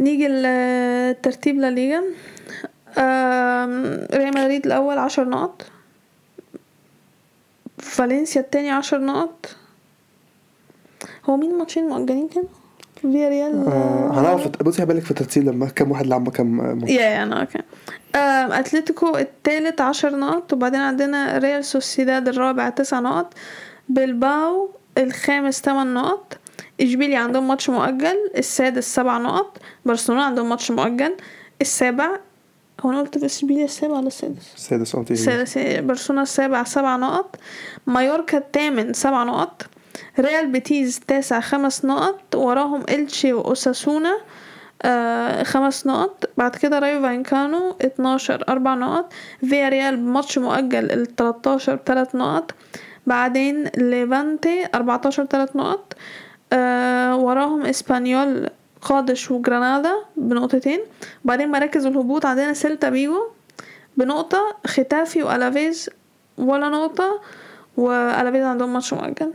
نيجي لترتيب لاليجا آم، ريال مدريد الأول عشر نقط. فالنسيا التاني عشر نقط. هو مين الماتشين المؤجلين كانوا؟ فيا ريال آه هنعرف بصي هبالك في الترتيب لما كام واحد لعب كام ماتش يا يا أنا okay أتلتيكو التالت عشر نقط وبعدين عندنا ريال سوسيداد الرابع تسع نقط بلباو الخامس تمن نقط إشبيليا عندهم ماتش مؤجل السادس سبع نقط برشلونة عندهم ماتش مؤجل السابع هو أنا قلت في إشبيليا السابع ولا السادس؟ السادس أو تيجي السادس برشلونة السابع سبع نقط مايوركا الثامن سبع نقط ريال بيتيز تاسع خمس نقط وراهم إلتشي وأوساسونا آه خمس نقط. بعد كده رايو فايكانو اتناشر أربع نقط. فيا ريال بماتش مؤجل التلاتاشر تلات نقط. بعدين ليفانتي أربعتاشر تلات نقط. آه وراهم إسبانيول قادش وجرانادا بنقطتين. بعدين مراكز الهبوط عندنا سيلتا فيجو بنقطة ختافي وألافيز ولا نقطة وألافيز عندهم ماتش مؤجل.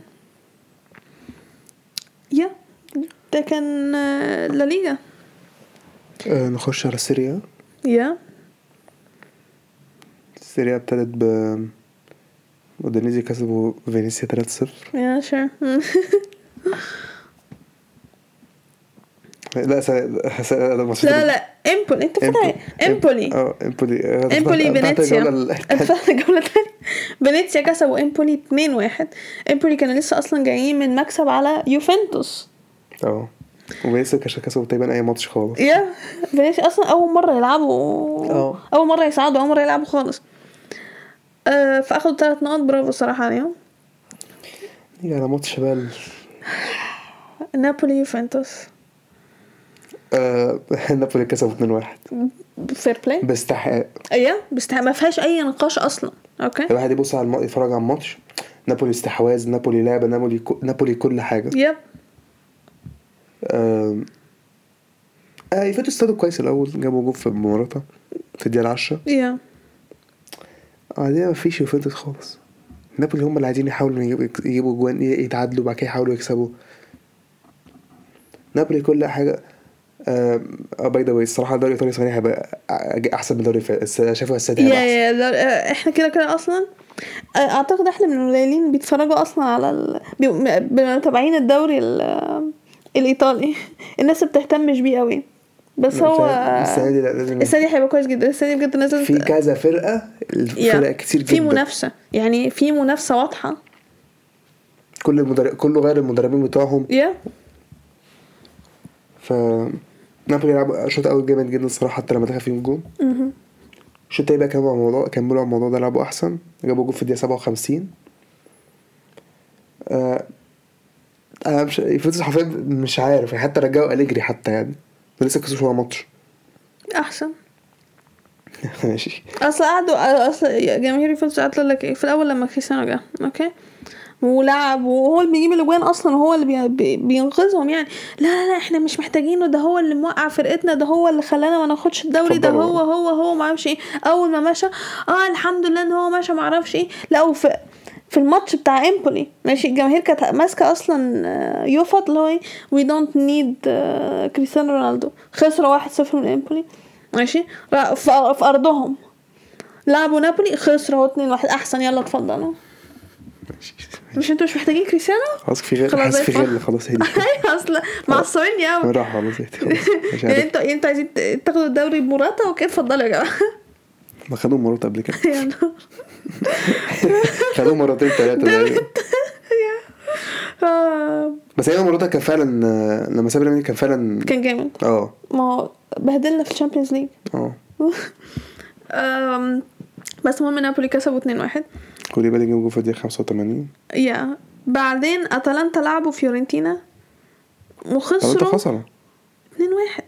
yeah ده كان آه، لا ليجا آه نخش على السيري آ. السيري آ ابتدت ب اودينيزي كسبوا فينيسيا 3-0 you sure لا س... س... الماتش لا لا إمبولي. أنت فاكر إمبولي. آه إمبولي. إمبولي بتاعت فينيسيا الجولة ال- اتفضل الجولة التانية فينيسيا كسبوا إمبولي 2-1 إمبولي كانوا لسه أصلا جايين من مكسب على يوفنتوس. آه. وفينيسيا كسبوا تقريبا أي ماتش خالص. yeah فينيسيا أصلا أول مرة يلعبوا. آه. أول مرة يصعدوا أول مرة يلعبوا خالص. آه فاخدوا ثلاث نقط برافو الصراحة عليهم. نيجي على ماتش بقى نابولي يوفنتوس. آه نابولي كسبوا 2-1 fair play باستحقاق. أيوه بس ما فيهاش أي نقاش أصلا. okay. الواحد يبص على الم... يتفرج على الماتش نابولي استحواذ نابولي لعبه نابولي ك... نابولي كل حاجة. yep آم، آه يوفنتوس ابتدوا كويس الأول جابوا جول في مباراتها في الدقيقة العشرة yeah بعدين مفيش يوفنتوس خالص. نابولي هم اللي عايزين يحاولوا يجيبوا يجيبوا جوان يتعادلوا بعد كده يحاولوا يكسبوا. نابولي كل حاجة. by the way الصراحة الدوري الايطالي صحيح هيبقى أحسن من الدوري الفرنسي شايفه السنة yeah. yeah آه، إحنا كده كده أصلا آه، أعتقد إحنا من القليلين اللي بيتفرجوا أصلا على ال... متابعين الدوري ال... الإيطالي. الناس بتهتمش بيه قوي. بس هو السنة دي السنة دي هيبقى كويس جدا. السنة دي بجد نازل في كذا فرقة الفرق كتير جدا. في منافسة. يعني في منافسة واضحة. كل المدرب كله غير المدربين بتوعهم. yeah. ف نابولي لعبوا شوط أول جامد جدا الصراحة حتى لما دخل فيهم جول مهم. الشوط التاني بقى كملوا على الموضوع كملوا على الموضوع ده لعبوا أحسن. جابوا جول في الدقيقة 57 آه أنا مش يوفنتوس حرفيا مش عارف يعني حتى رجعوا أليجري حتى يعني. ولسه كسبوش ولا ماتش. أحسن. ماشي. أصل قعدوا أصل جماهير يوفنتوس قعدت لك إيه في الأول لما كريستيانو جه okay؟ ولعب وهو اللي بيجيب الأجوان أصلا وهو اللي بي- بي- بينقذهم يعني. لا لا لا إحنا مش محتاجينه ده هو اللي موقع فرقتنا ده هو اللي خلانا ما ناخدش الدوري ده. هو هو هو ما أعرفش إيه. أول ما مشى آه الحمد لله إن هو مشى ما أعرفش إيه. لا وفي في الماتش بتاع إمبولي ماشي الجماهير كانت ماسكة أصلا آه، يافطة اللي هو إيه we don't need Cristiano Ronaldo. خسروا 1-0 من إمبولي ماشي في أرضهم. لعبوا نابولي خسروا 2-1 أحسن يلا اتفضلوا. مش أنتوا مش محتاجين كريستيانو؟ خلاص في غير خلاص في الفل. غير خلاص هدي أصل معصبين قوي راح خلاص هدي خلاص مش يعني أنتوا أنتوا عايزين تاخدوا الدوري بموراتا وكده اتفضلوا يا جماعة. ما خدوه مرات قبل كده. يلا خدوه مرتين ثلاثة يعني آه، بس هي موراتا كان فعلا لما ساب الريال كان فعلا كان جامد. آه. ما هو بهدلنا في ال Champions League. آه. بس المهم نابولي كسبوا 2-1 كوليبالي جاب جول في الدقيقه 85 يا بعدين أتلانتا لعبوا فيورنتينا وخسروا خسروا. 2-1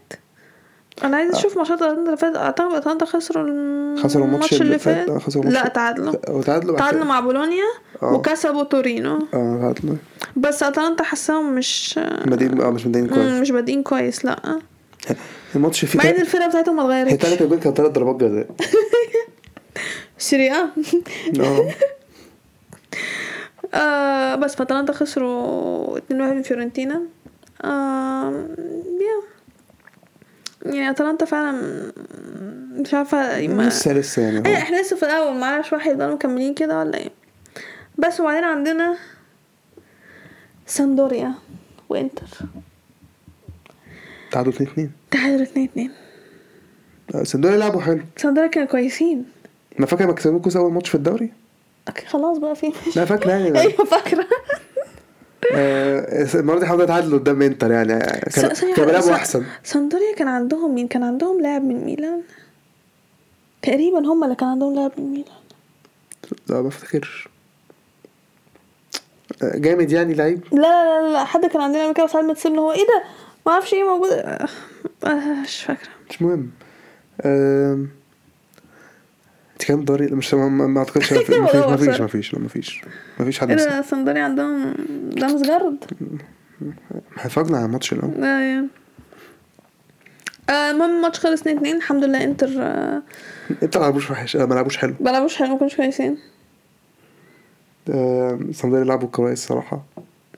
أنا عايز أشوف ماتشات أتلانتا اللي فاتت. أعتقد أتلانتا خسروا خسروا الماتش اللي فات. آه، خسروا لا تعادلوا. بعد تعادلوا كده. مع بولونيا آه. وكسبوا تورينو. آه تعادلوا. بس أتلانتا حاساهم مش مدين آه مش مم، كويس. مش بادئين كويس لا. الماتش فيه مع إن تلات- الفرقة بتاعتهم ما هي اتغيرتش تلات اجوان كانت تلات ضربات جزاء. سيريا آه آه بس فاتلانتا خسروا 2-1 من فيورنتينا. آه يا. يعني أتلانتا فعلا مش عارفة ما... لسه لسه يعني إيه آه. إحنا لسه في الأول معرفش واحد يفضلوا مكملين كده ولا إيه. بس وبعدين عندنا ساندوريا وإنتر. تعادلوا 2 2 تعادلوا 2 2 سامبدوريا لعبوا حلو. سامبدوريا كانوا كويسين. أنا فاكر ما كسبوكوا اول ماتش في الدوري؟ okay خلاص بقى في لا فاكر يعني. أيوه فاكرة. آه، المرة دي حاولوا يتعادلوا قدام إنتر يعني. كان- بيلعبوا أحسن. سامبدوريا كان عندهم مين؟ كان عندهم لاعب من ميلان؟ تقريبا هم اللي كان عندهم لاعب من ميلان. لا ما افتكرش. آه، جامد يعني لعيب؟ لا لا لا, لا حد كان عندنا قبل كده وساعات متصلنا هو إيه ده؟ ما أعرفش إيه موجود. آه، مش فاكرة. مش مهم. انت كام دوري؟ لا، مش ما أعتقدش ما في- ما فيش ما فيش ما فيش ما فيش. ما فيش حد إيه ده ساندوريا عندهم ده مسجرد إحنا اتفرجنا على الماتش الأول. لا يا. آه، المهم الماتش خلص 2 2 الحمد لله إنتر آه، انت ما لعبوش وحش. آه، ما لعبوش حلو. ما لعبوش حلو ما كانوش كويسين. صندوق لعبوا كويس صراحة.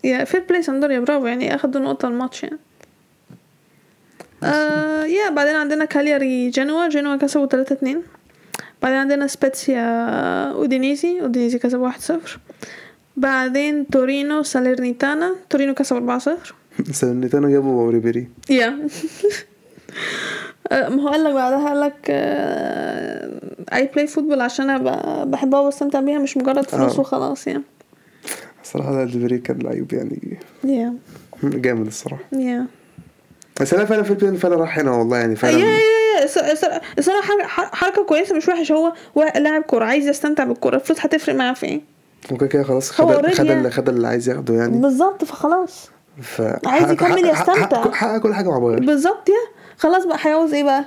yeah fair play سامبدوريا برافو. يعني أخدوا نقطة الماتش يعني. آه yeah بعدين عندنا كالياري جنوا. جنوا كسبوا 3 2 بعدين عندنا سبيتسيا اودينيزي اودينيزي كسب 1 0 بعدين تورينو ساليرنيتانا تورينو كسب 4 0 ساليرنيتانا جابوا ريبيري yeah ما هو قال لك بعدها قال لك I play football عشان أنا بحبها وبستمتع بيها مش مجرد فلوس. وخلاص يعني الصراحه ده ريبيري كان لعيب يعني yeah جامد الصراحه yeah بس أنا فعلا في فعلا راح هنا والله يعني فعلا حركة- حركة كويسة مش وحش. هو لاعب كورة عايز يستمتع بالكورة. الفلوس هتفرق معاه في إيه؟ وكده كده خلاص خد خد يعني. اللي خد اللي عايز ياخده يعني. بالظبط فخلاص. ف عايز يكمل يستمتع. حقق- كل حاجة مع بايرن. بالظبط yeah. خلاص بقى هيعوز إيه بقى؟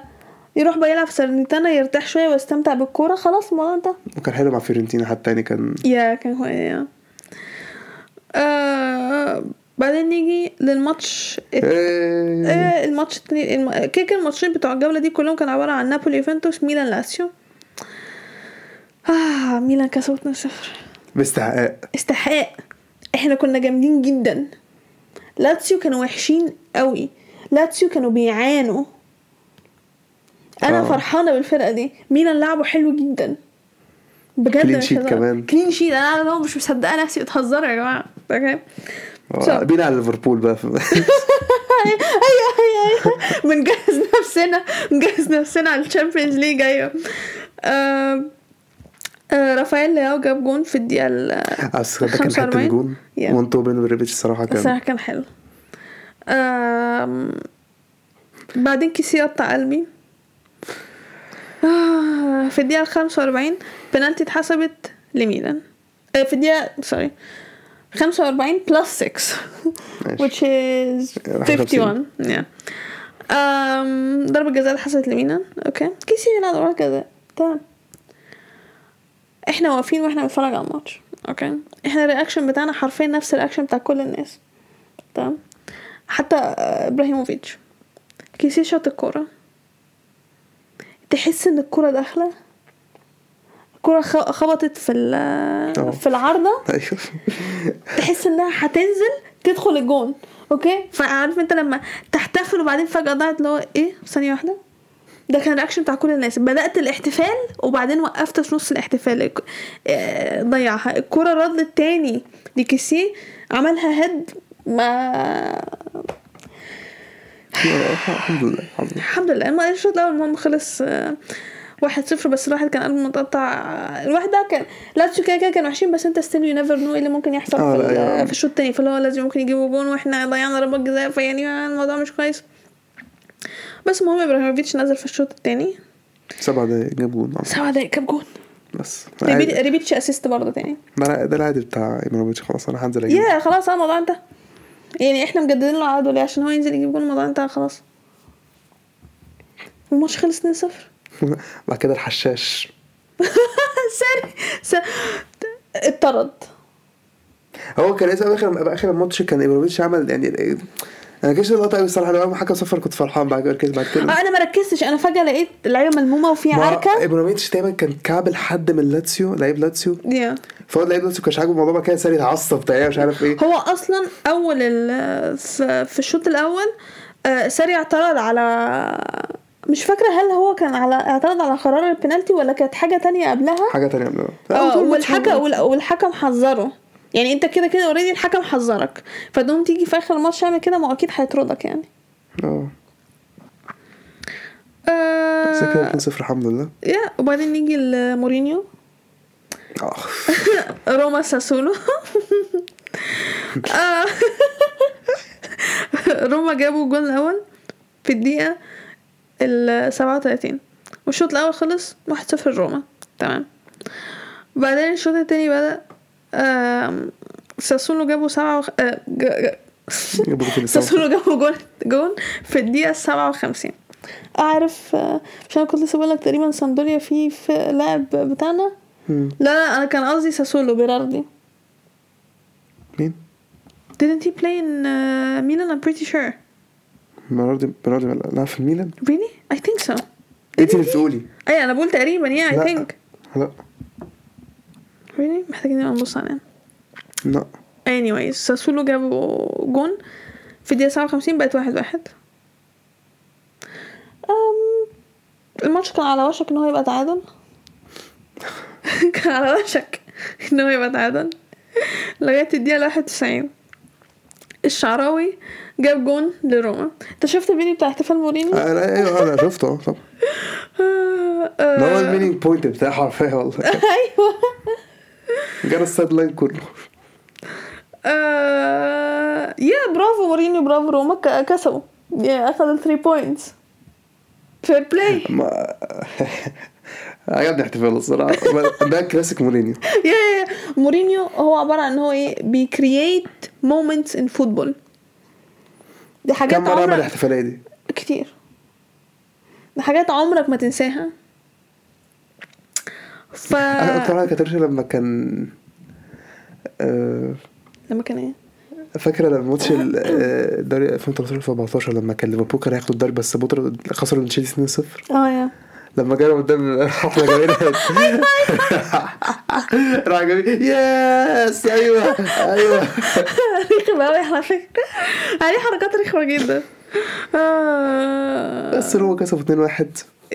يروح بقى يلعب في ساليرنيتانا يرتاح شوية ويستمتع بالكورة. خلاص الموضوع انتهى وكان حلو مع فيورنتينا حتى يعني كان yeah كان هو yeah. آه بعدين نيجي للماتش الت- إيه. آه الماتش. كده كده الماتشين بتوع الجولة دي كلهم كانوا عبارة عن نابولي يوفنتوس ميلان لاتسيو. آه ميلان كسبوا 2-0 باستحقاق استحقاق. إحنا كنا جامدين جدا. لاتسيو كانوا وحشين قوي. لاتسيو كانوا بيعانوا. أنا آه. فرحانة بالفرقة دي. ميلان لعبوا حلو جدا. بجد sheet هزار. كمان. clean sheet أنا مش مصدقة نفسي بتهزروا يا جماعة. okay. آه، على ليفربول بقى. أيوه أيوه أيوه بنجهز نفسنا بنجهز نفسنا على ال Champions League أيوه. آه، آه، رافائيل لياو جاب جون في الدقيقة ال- بس ده كان 45. الجون. وانتو بينه وريبيتش الصراحه كان الصراحة كان حلو. بعدين كيسي قطع قلبي. آه، في الدقيقة الخمسة وأربعين بنالتي اتحسبت لميلان. آه، في الدقيقة sorry خمسة وأربعين plus 6 ماشي. which is 51 yeah. آم، ضربة جزاء اتحسبت لميلان okay كيسي بيلعب ضربة جزاء تمام. إحنا واقفين وإحنا بنتفرج على الماتش. okay إحنا ال reaction بتاعنا حرفيا نفس ال reaction بتاع كل الناس. تمام. حتى آه، إبراهيموفيتش. كيسي شاط الكورة؟ تحس إن الكورة داخلة؟ الكوره خ- خبطت في ال- آه. في العارضة. أيوه. تحس إنها هتنزل تدخل الجون okay؟ فعارف أنت لما تحتفل وبعدين فجأة ضاعت اللي هو إيه؟ ثانية واحدة. ده كان ال reaction بتاع كل الناس. بدأت الاحتفال وبعدين وقفت في نص الاحتفال. آه، ضيعها. الكرة ردت تاني. لكيسيه عملها header ما الحمد لله الحمد لله. الحمد لله. الم- الشوط الأول المهم خلص آه، واحد صفر بس الواحد كان قلبه متقطع. الواحد ده كان لاتسيو كده كده كانوا وحشين بس انت still you never know إيه اللي ممكن يحصل آه، في, ال- يا- في الشوط التاني. فاللي هو لازم ممكن يجيبوا جون وإحنا ضيعنا ضربات جزاء فيعني الموضوع مش كويس. بس المهم إبراهيموفيتش نزل في الشوط التاني. سبع دقايق جاب جون آه، سبع دقايق جاب جون. بس. ريبيت-. ريبيتش assist برضه تاني. ده ده العادي بتاع إبراهيموفيتش خلاص أنا هنزل أجيب. yeah خلاص آه الموضوع انتهى. يعني إحنا مجددين له عقده ليه؟ عشان هو ينزل يجيب جون الموضوع انتهى خلاص. الماتش خلص 2-0 بعد كده الحشاش. ساري س- اتطرد هو كان لسه أخر أخر الماتش كان ايمانوفيتش عمل يعني أنا كنتش اللقطة قوي الصراحه لما حكم صفر كنت فرحان بعد كده بعد كده. آه أنا ما ركزتش أنا فجأة لقيت اللعيبه ملمومة وفي عركة. إبراهيموفيتش تقريبا كان كعب لحد من لاتسيو لعيب لاتسيو. يا فهو لعيب لاتسيو كانش عاجبه الموضوع كده ساري اتعصب تقريبا مش عارف إيه. هو أصلا أول في الشوط الأول آه، ساري اعترض على مش فاكرة هل هو كان على اعترض على قرار البنالتي ولا كانت حاجة تانية قبلها؟ حاجة تانية من آه والحكم وال- والحكم حذره. يعني انت كده كده اوريدي الحكم حذرك. فتقوم تيجي في آخر الماتش تعمل كده ما أكيد هيطردك يعني. آه. بس كده آه 2-0 الحمد لله. يا وبعدين نيجي لمورينيو. آه. روما ساسولو. آه. روما جابوا الجول الأول في الدقيقة ال 37 والشوط الأول خلص 1-0 روما. تمام. بعدين الشوط التاني آم، ساسولو جابوا سبعة وخ... آه،. ساسولو جابوا جول جول في الدقيقة السبعة وخمسين. أعرف آه، عشان كنت لسه بقول لك تقريبا سامدوريا في في لاعب بتاعنا. لا لا أنا كان قصدي ساسولو بيراردي. مين؟ didn't he play in uh, Milan I'm pretty sure. بيراردي بيراردي لا في الميلان؟ Really? I think so. انت اللي بتقولي؟ أي أنا بقول تقريبا I لا. think. لا. Really محتاجين نبقى نبص عليها. لا. Anyways ساسولو جابوا جون. في الدقيقة 57 بقت واحد واحد. أم الماتش كان على وشك إن هو يبقى تعادل؟ كان على وشك إن هو يبقى تعادل. لغاية الدقيقة 91 الشعراوي جاب جون لروما. انت شفت الفيديو بتاع احتفال مورينيو؟ أنا أيوه أنا شفته طبعا آه، ده هو ال winning point بتاعه حرفيا والله. أيوه. جرى ال sideline كله. آه، yeah برافو مورينيو برافو روما كسبوا. yeah اخذ ال three points fair play عجبني احتفاله الصراحة. ده كلاسيك مورينيو. yeah yeah yeah. مورينيو هو عبارة عن هو إيه بي create moments in football دي حاجات كم مرة عمل الاحتفالية دي؟ كتير. دي حاجات عمرك ما تنساها. ف أنا كاترشا لما كان آه، لما كان إيه؟ فاكرة لما ماتش ال- آه، الدوري 2013 2014 لما كان ليفربول كان هياخد الدوري بس بطل خسروا من تشيلسي 2-0 آه yeah. لما جاله قدام الحفله جميلة. راح جميل yes أيوه أيوه. رخم قوي على فكرة. عليه حركات رخمة جدا. آه... بس هو كسبوا 2-1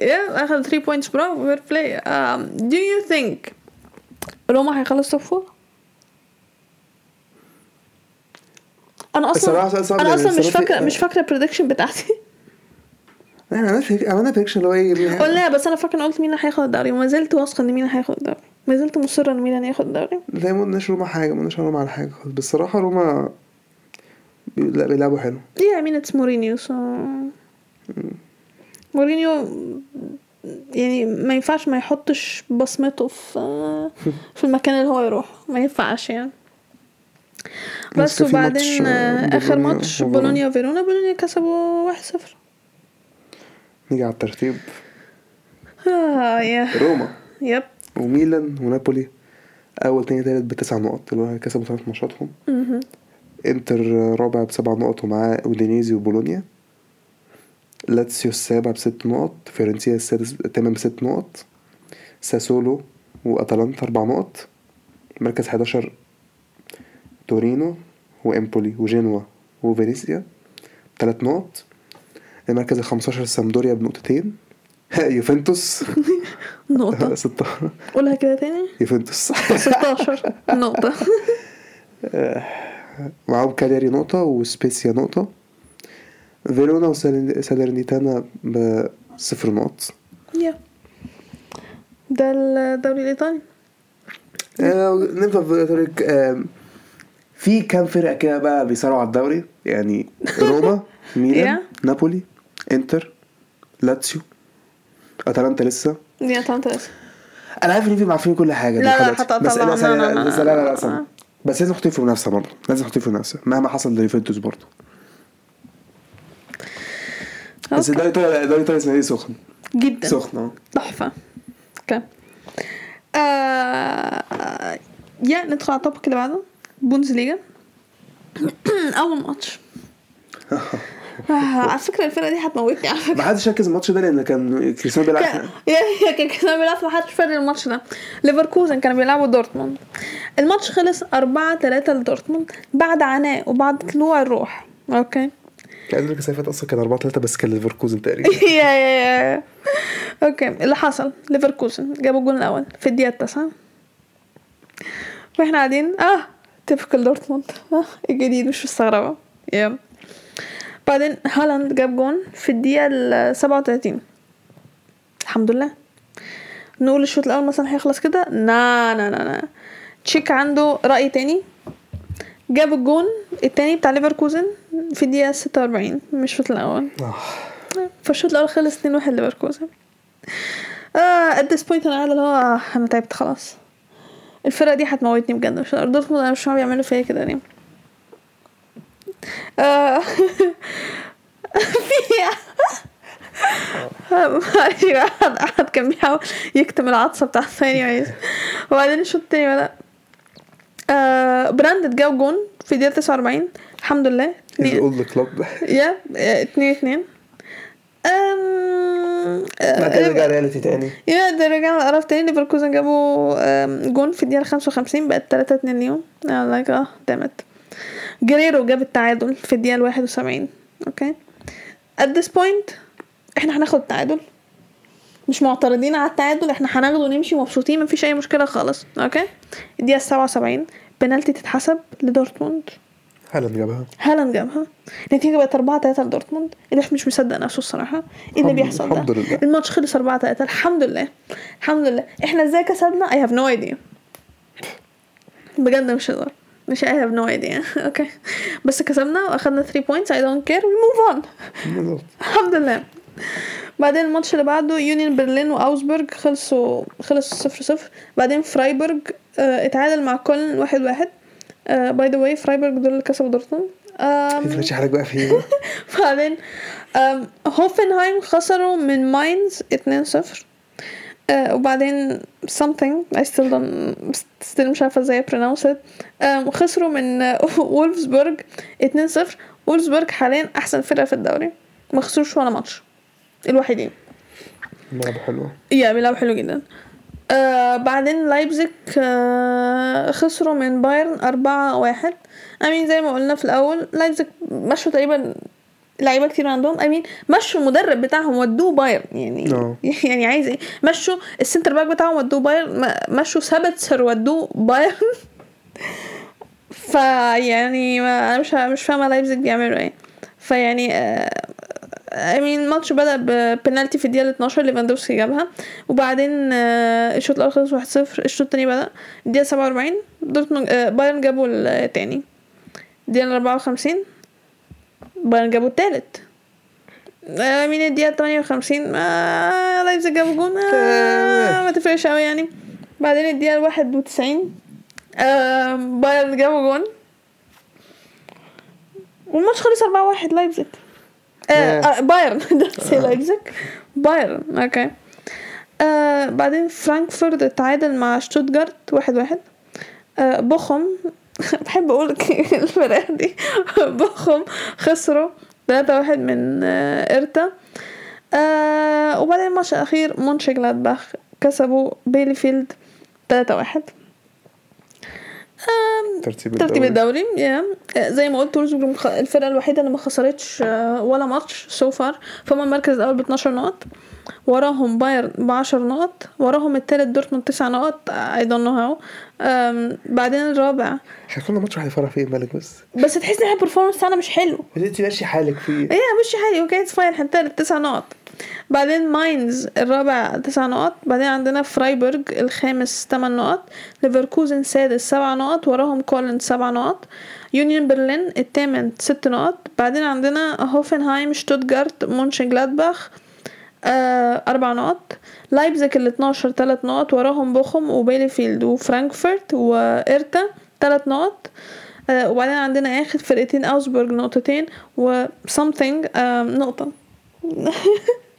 yeah أخذ 3 points برافو fair play do you think روما هيخلص top four؟ أنا أصلا أنا لأن أصلا مش فاكره مش فاكرة ال prediction بتاعتي. إحنا عملنا فيك عملنا prediction اللي هو إيه ولا بس أنا فاكرة إن قلت مين هياخد الدوري. وما زلت واثقة إن مين هياخد الدوري. ما زلت مصرة إن مين هياخد الدوري. زي ما قلناش روما حاجة ما قلناش روما على حاجة خالص. بصراحه روما لا بيلعبوا حلو. Yeah, I mean it's مورينيو so مورينيو يعني ما ينفعش ما يحطش بصمته في في المكان اللي هو يروح ما ينفعش يعني. بس وبعدين ماتش، آخر ماتش. بولونيا. وفيرونا بولونيا كسبوا 1-0 نيجي على الترتيب. آه يا. روما. يب. وميلان ونابولي. أول تاني تالت بتسع نقط اللي هو كسبوا ثلاث ماتشاتهم. إنتر رابع بسبع نقط ومعاه أودينيزي وبولونيا. لاتسيو السابع بست نقط. فيورنتينا السادس الثامن بست نقط. ساسولو وأتلانتا أربع نقط. مركز 11 تورينو وإمبولي وجنوا وفينيسيا ثلاث نقط. المركز ال 15 سامدوريا بنقطتين. يوفنتوس. نقطة. 16 قولها كده تاني. يوفنتوس. 16 نقطة. معاهم كالياري نقطة وسبيسيا نقطة. فيرونا وسالرنيتانا بصفر نقط. yeah. ده الدوري الإيطالي. آه، نبدأ في طريق آه، في كام فرقة كده بقى بيصارعوا على الدوري؟ يعني روما ميلان. نابولي. انتر لاتسيو اتلانتا لسه. دي أتلانتا لسه. أنا عارف إن في عارفين كل حاجة لا، لا،. حتى بس لا، لا، لا، لا لا لا لا. ثانية. بس لازم نحطهم في منافسة برضه. لازم نحطهم في منافسة مهما حصل ليوفنتوس برضه. بس. الدوري الإيطالي- الدوري الإيطالي اسمه إيه؟ سخن. جدا. سخن آه. تحفة. okay. آه... yeah ندخل على الطبق اللي بعده. بوندسليجا أول ماتش. على فكرة الفرقة دي هتموتني على فكرة. ما حدش ركز الماتش ده لأن كان كريستيانو بيلعب كان كانوا بيلعبوا ما حدش فاكر الماتش ده. ليفركوزن كانوا بيلعبوا دورتموند. الماتش خلص 4 3 لدورتموند. بعد عناء وبعد طلوع الروح. okay. كان السنة اللي فاتت أصلا كان 4 3 بس كان ليفركوزن تقريبا. yeah yeah yeah okay. اللي حصل. ليفركوزن جابوا الجول الأول في الدقيقة التاسعة. وإحنا قاعدين. آه typical دورتموند. آه الجديد مش مستغربة. yeah بعدين هالاند جاب جون في الدقيقة ال 37 الحمد لله. نقول الشوط الأول مثلا هيخلص كده. nah nah nah nah. شيك عنده رأي تاني. جاب الجون التاني بتاع ليفركوزن في الدقيقة 46 مش الشوط الأول. آه. فالشوط الأول خلص 2 1 ليفركوزن. آه at this point أنا قاعدة اللي هو آه، أنا تعبت خلاص. الفرقة دي هتموتني بجد مش دورتموند أنا مش فاهم بيعملوا فيا كده ليه. في معلش يا جماعة، احد كان بيحاول يكتم العطسة بتاع الثاني عايز وبعدين الشوط التاني بدا آه براند جاب جون في دقيقة 49 الحمد لله. old club yeah آه، اتنين اتنين. أم... بعد كده رجع reality تاني. yeah ده رجعنا القرف تاني. ليفركوزن جابوا جون في الدقيقة خمسة وخمسين. بقت تلاتة اتنين ليهم like آه damn it جريرو جاب التعادل في الدقيقة الواحد وسبعين okay؟ At this point إحنا هناخد التعادل. مش معترضين على التعادل إحنا هناخده ونمشي مبسوطين مفيش أي مشكلة خالص okay؟ الدقيقة السبعة وسبعين بنالتي تتحسب لدورتموند. هالاند جابها. هالاند جابها. النتيجة بقت 4 3 لدورتموند. الواحد مش مصدق نفسه الصراحة. إيه اللي بيحصل ده؟ الحمد لله. الماتش خلص 4 3 الحمد لله الحمد لله. إحنا إزاي كسبنا؟ I have no idea. بجد مش هزار. مش I have no idea. okay بس كسبنا وأخدنا 3 points. I don't care. We move on. الحمد لله. بعدين الماتش اللي بعده يونيون برلين واوزبورج خلصوا خلص صفر صفر. بعدين فرايبورج آه اتعادل مع كولن واحد واحد. by the way فرايبورج دول اللي كسبوا دورتموند. ماشي حالك بقى في إيه؟ بعدين هوفنهايم خسروا من ماينز 2-0 آه، وبعدين something I still don't still مش عارفة إزاي pronounce it. آم، خسروا من وولفسبورج 2-0 وولفسبورج حاليا أحسن فرقة في الدوري. ما خسروش ولا ماتش. الوحيدين. لعبة حلوة yeah بيلعبوا حلو جدا. آه بعدين لايبزيج آه خسروا من بايرن أربعة واحد. I mean زي ما قلنا في الأول لايبزيج مشوا تقريبا لعيبة كتير عندهم I mean مشوا المدرب بتاعهم ودوه بايرن يعني آه. يعني عايز إيه؟ مشوا ال center back بتاعهم ودوه بايرن مشوا سابتسر ودوه بايرن. فيعني ما أنا مش مش فاهمة لايبزيج بيعملوا إيه. فيعني I mean الماتش بدأ ببنالتي في الدقيقة 12 ليفاندوفسكي جابها وبعدين آه، الشوط الأول خلص 1-0 الشوط التاني بدأ الدقيقة 47 دورتموند آه، بايرن جابوا التاني. الدقيقة 54 بايرن جابوا التالت. آه، I mean الدقيقة 58 آه لايبزيج جابوا جون. آه ما تفرقش قوي يعني. بعدين الدقيقة 91 آه بايرن جابوا جون. والماتش خلص 4-1 لايبزيج آه آه بايرن. that's it لايبزيج بايرن okay آه بعدين فرانكفورت اتعادل مع شتوتجارت واحد واحد. آه بوخم بحب أقول الفرق دي بوخم خسروا 3 واحد من آه هيرتا آه وبعدين الماتش الاخير مونشن جلادباخ كسبوا بيليفيلد 3 واحد. ترتيب ترتيب الدوري. الدوري yeah آه، زي ما قلت الفرقة الوحيدة اللي ما خسرتش آه، ولا ماتش so far فهم المركز الأول ب 12 نقط وراهم بايرن ب 10 نقط وراهم التالت دورتموند 9 نقط. I don't know how بعدين الرابع. إحنا كنا ماتش واحد يفرح فيه مالك بس. بس تحس إن ال performance بتاعنا مش حلو. أنت ماشي حالك فيه. إيه مش حالي okay it's fine إحنا التالت تسع نقط. بعدين ماينز الرابع تسع نقط بعدين عندنا فرايبورج الخامس تمن نقط ليفركوزن سادس سبع نقط وراهم كولن سبع نقط يونيون برلين الثامن ست نقط بعدين عندنا هوفنهايم شتوتجارت مونشن جلادباخ آه أربع نقط لايبزيج ال 12 تلات نقط وراهم بوخم وبيليفيلد وفرانكفورت وهيرتا تلات نقط آه وبعدين عندنا آخر فرقتين أوزبورج نقطتين و something آه نقطة.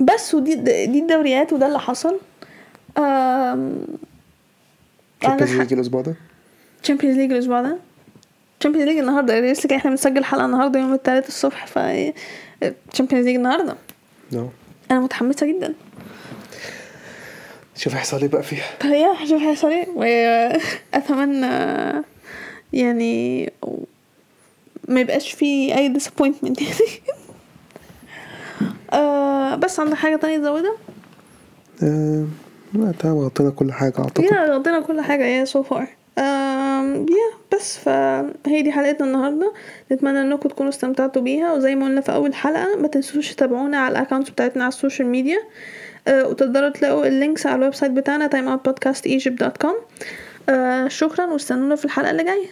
بس ودي دي الدوريات وده اللي حصل. Champions League الأسبوع ده؟ Champions League الأسبوع ده. Champions League النهارده لسه إحنا بنسجل حلقة النهارده يوم الثلاث الصبح ف Champions League النهارده. no أنا متحمسة جدا. شوف هيحصل إيه بقى فيها. ف yeah هشوف هيحصل إيه. واتمنى يعني ما يبقاش في أي disappointment يعني. آه بس عندك حاجة تانية تزودها؟ آه، لا تمام غطينا كل حاجة أعتقد. yeah غطينا كل حاجة yeah so far yeah بس فهي دي حلقتنا النهاردة. نتمنى إنكم تكونوا استمتعتوا بيها. وزي ما قلنا في أول حلقة ما تنسوش تتابعونا على ال account بتاعتنا على ال social media. آه، وتقدروا تلاقوا ال links على ال website بتاعنا timeoutpodcastegypt.com آه شكرا واستنونا في الحلقة اللي جاية.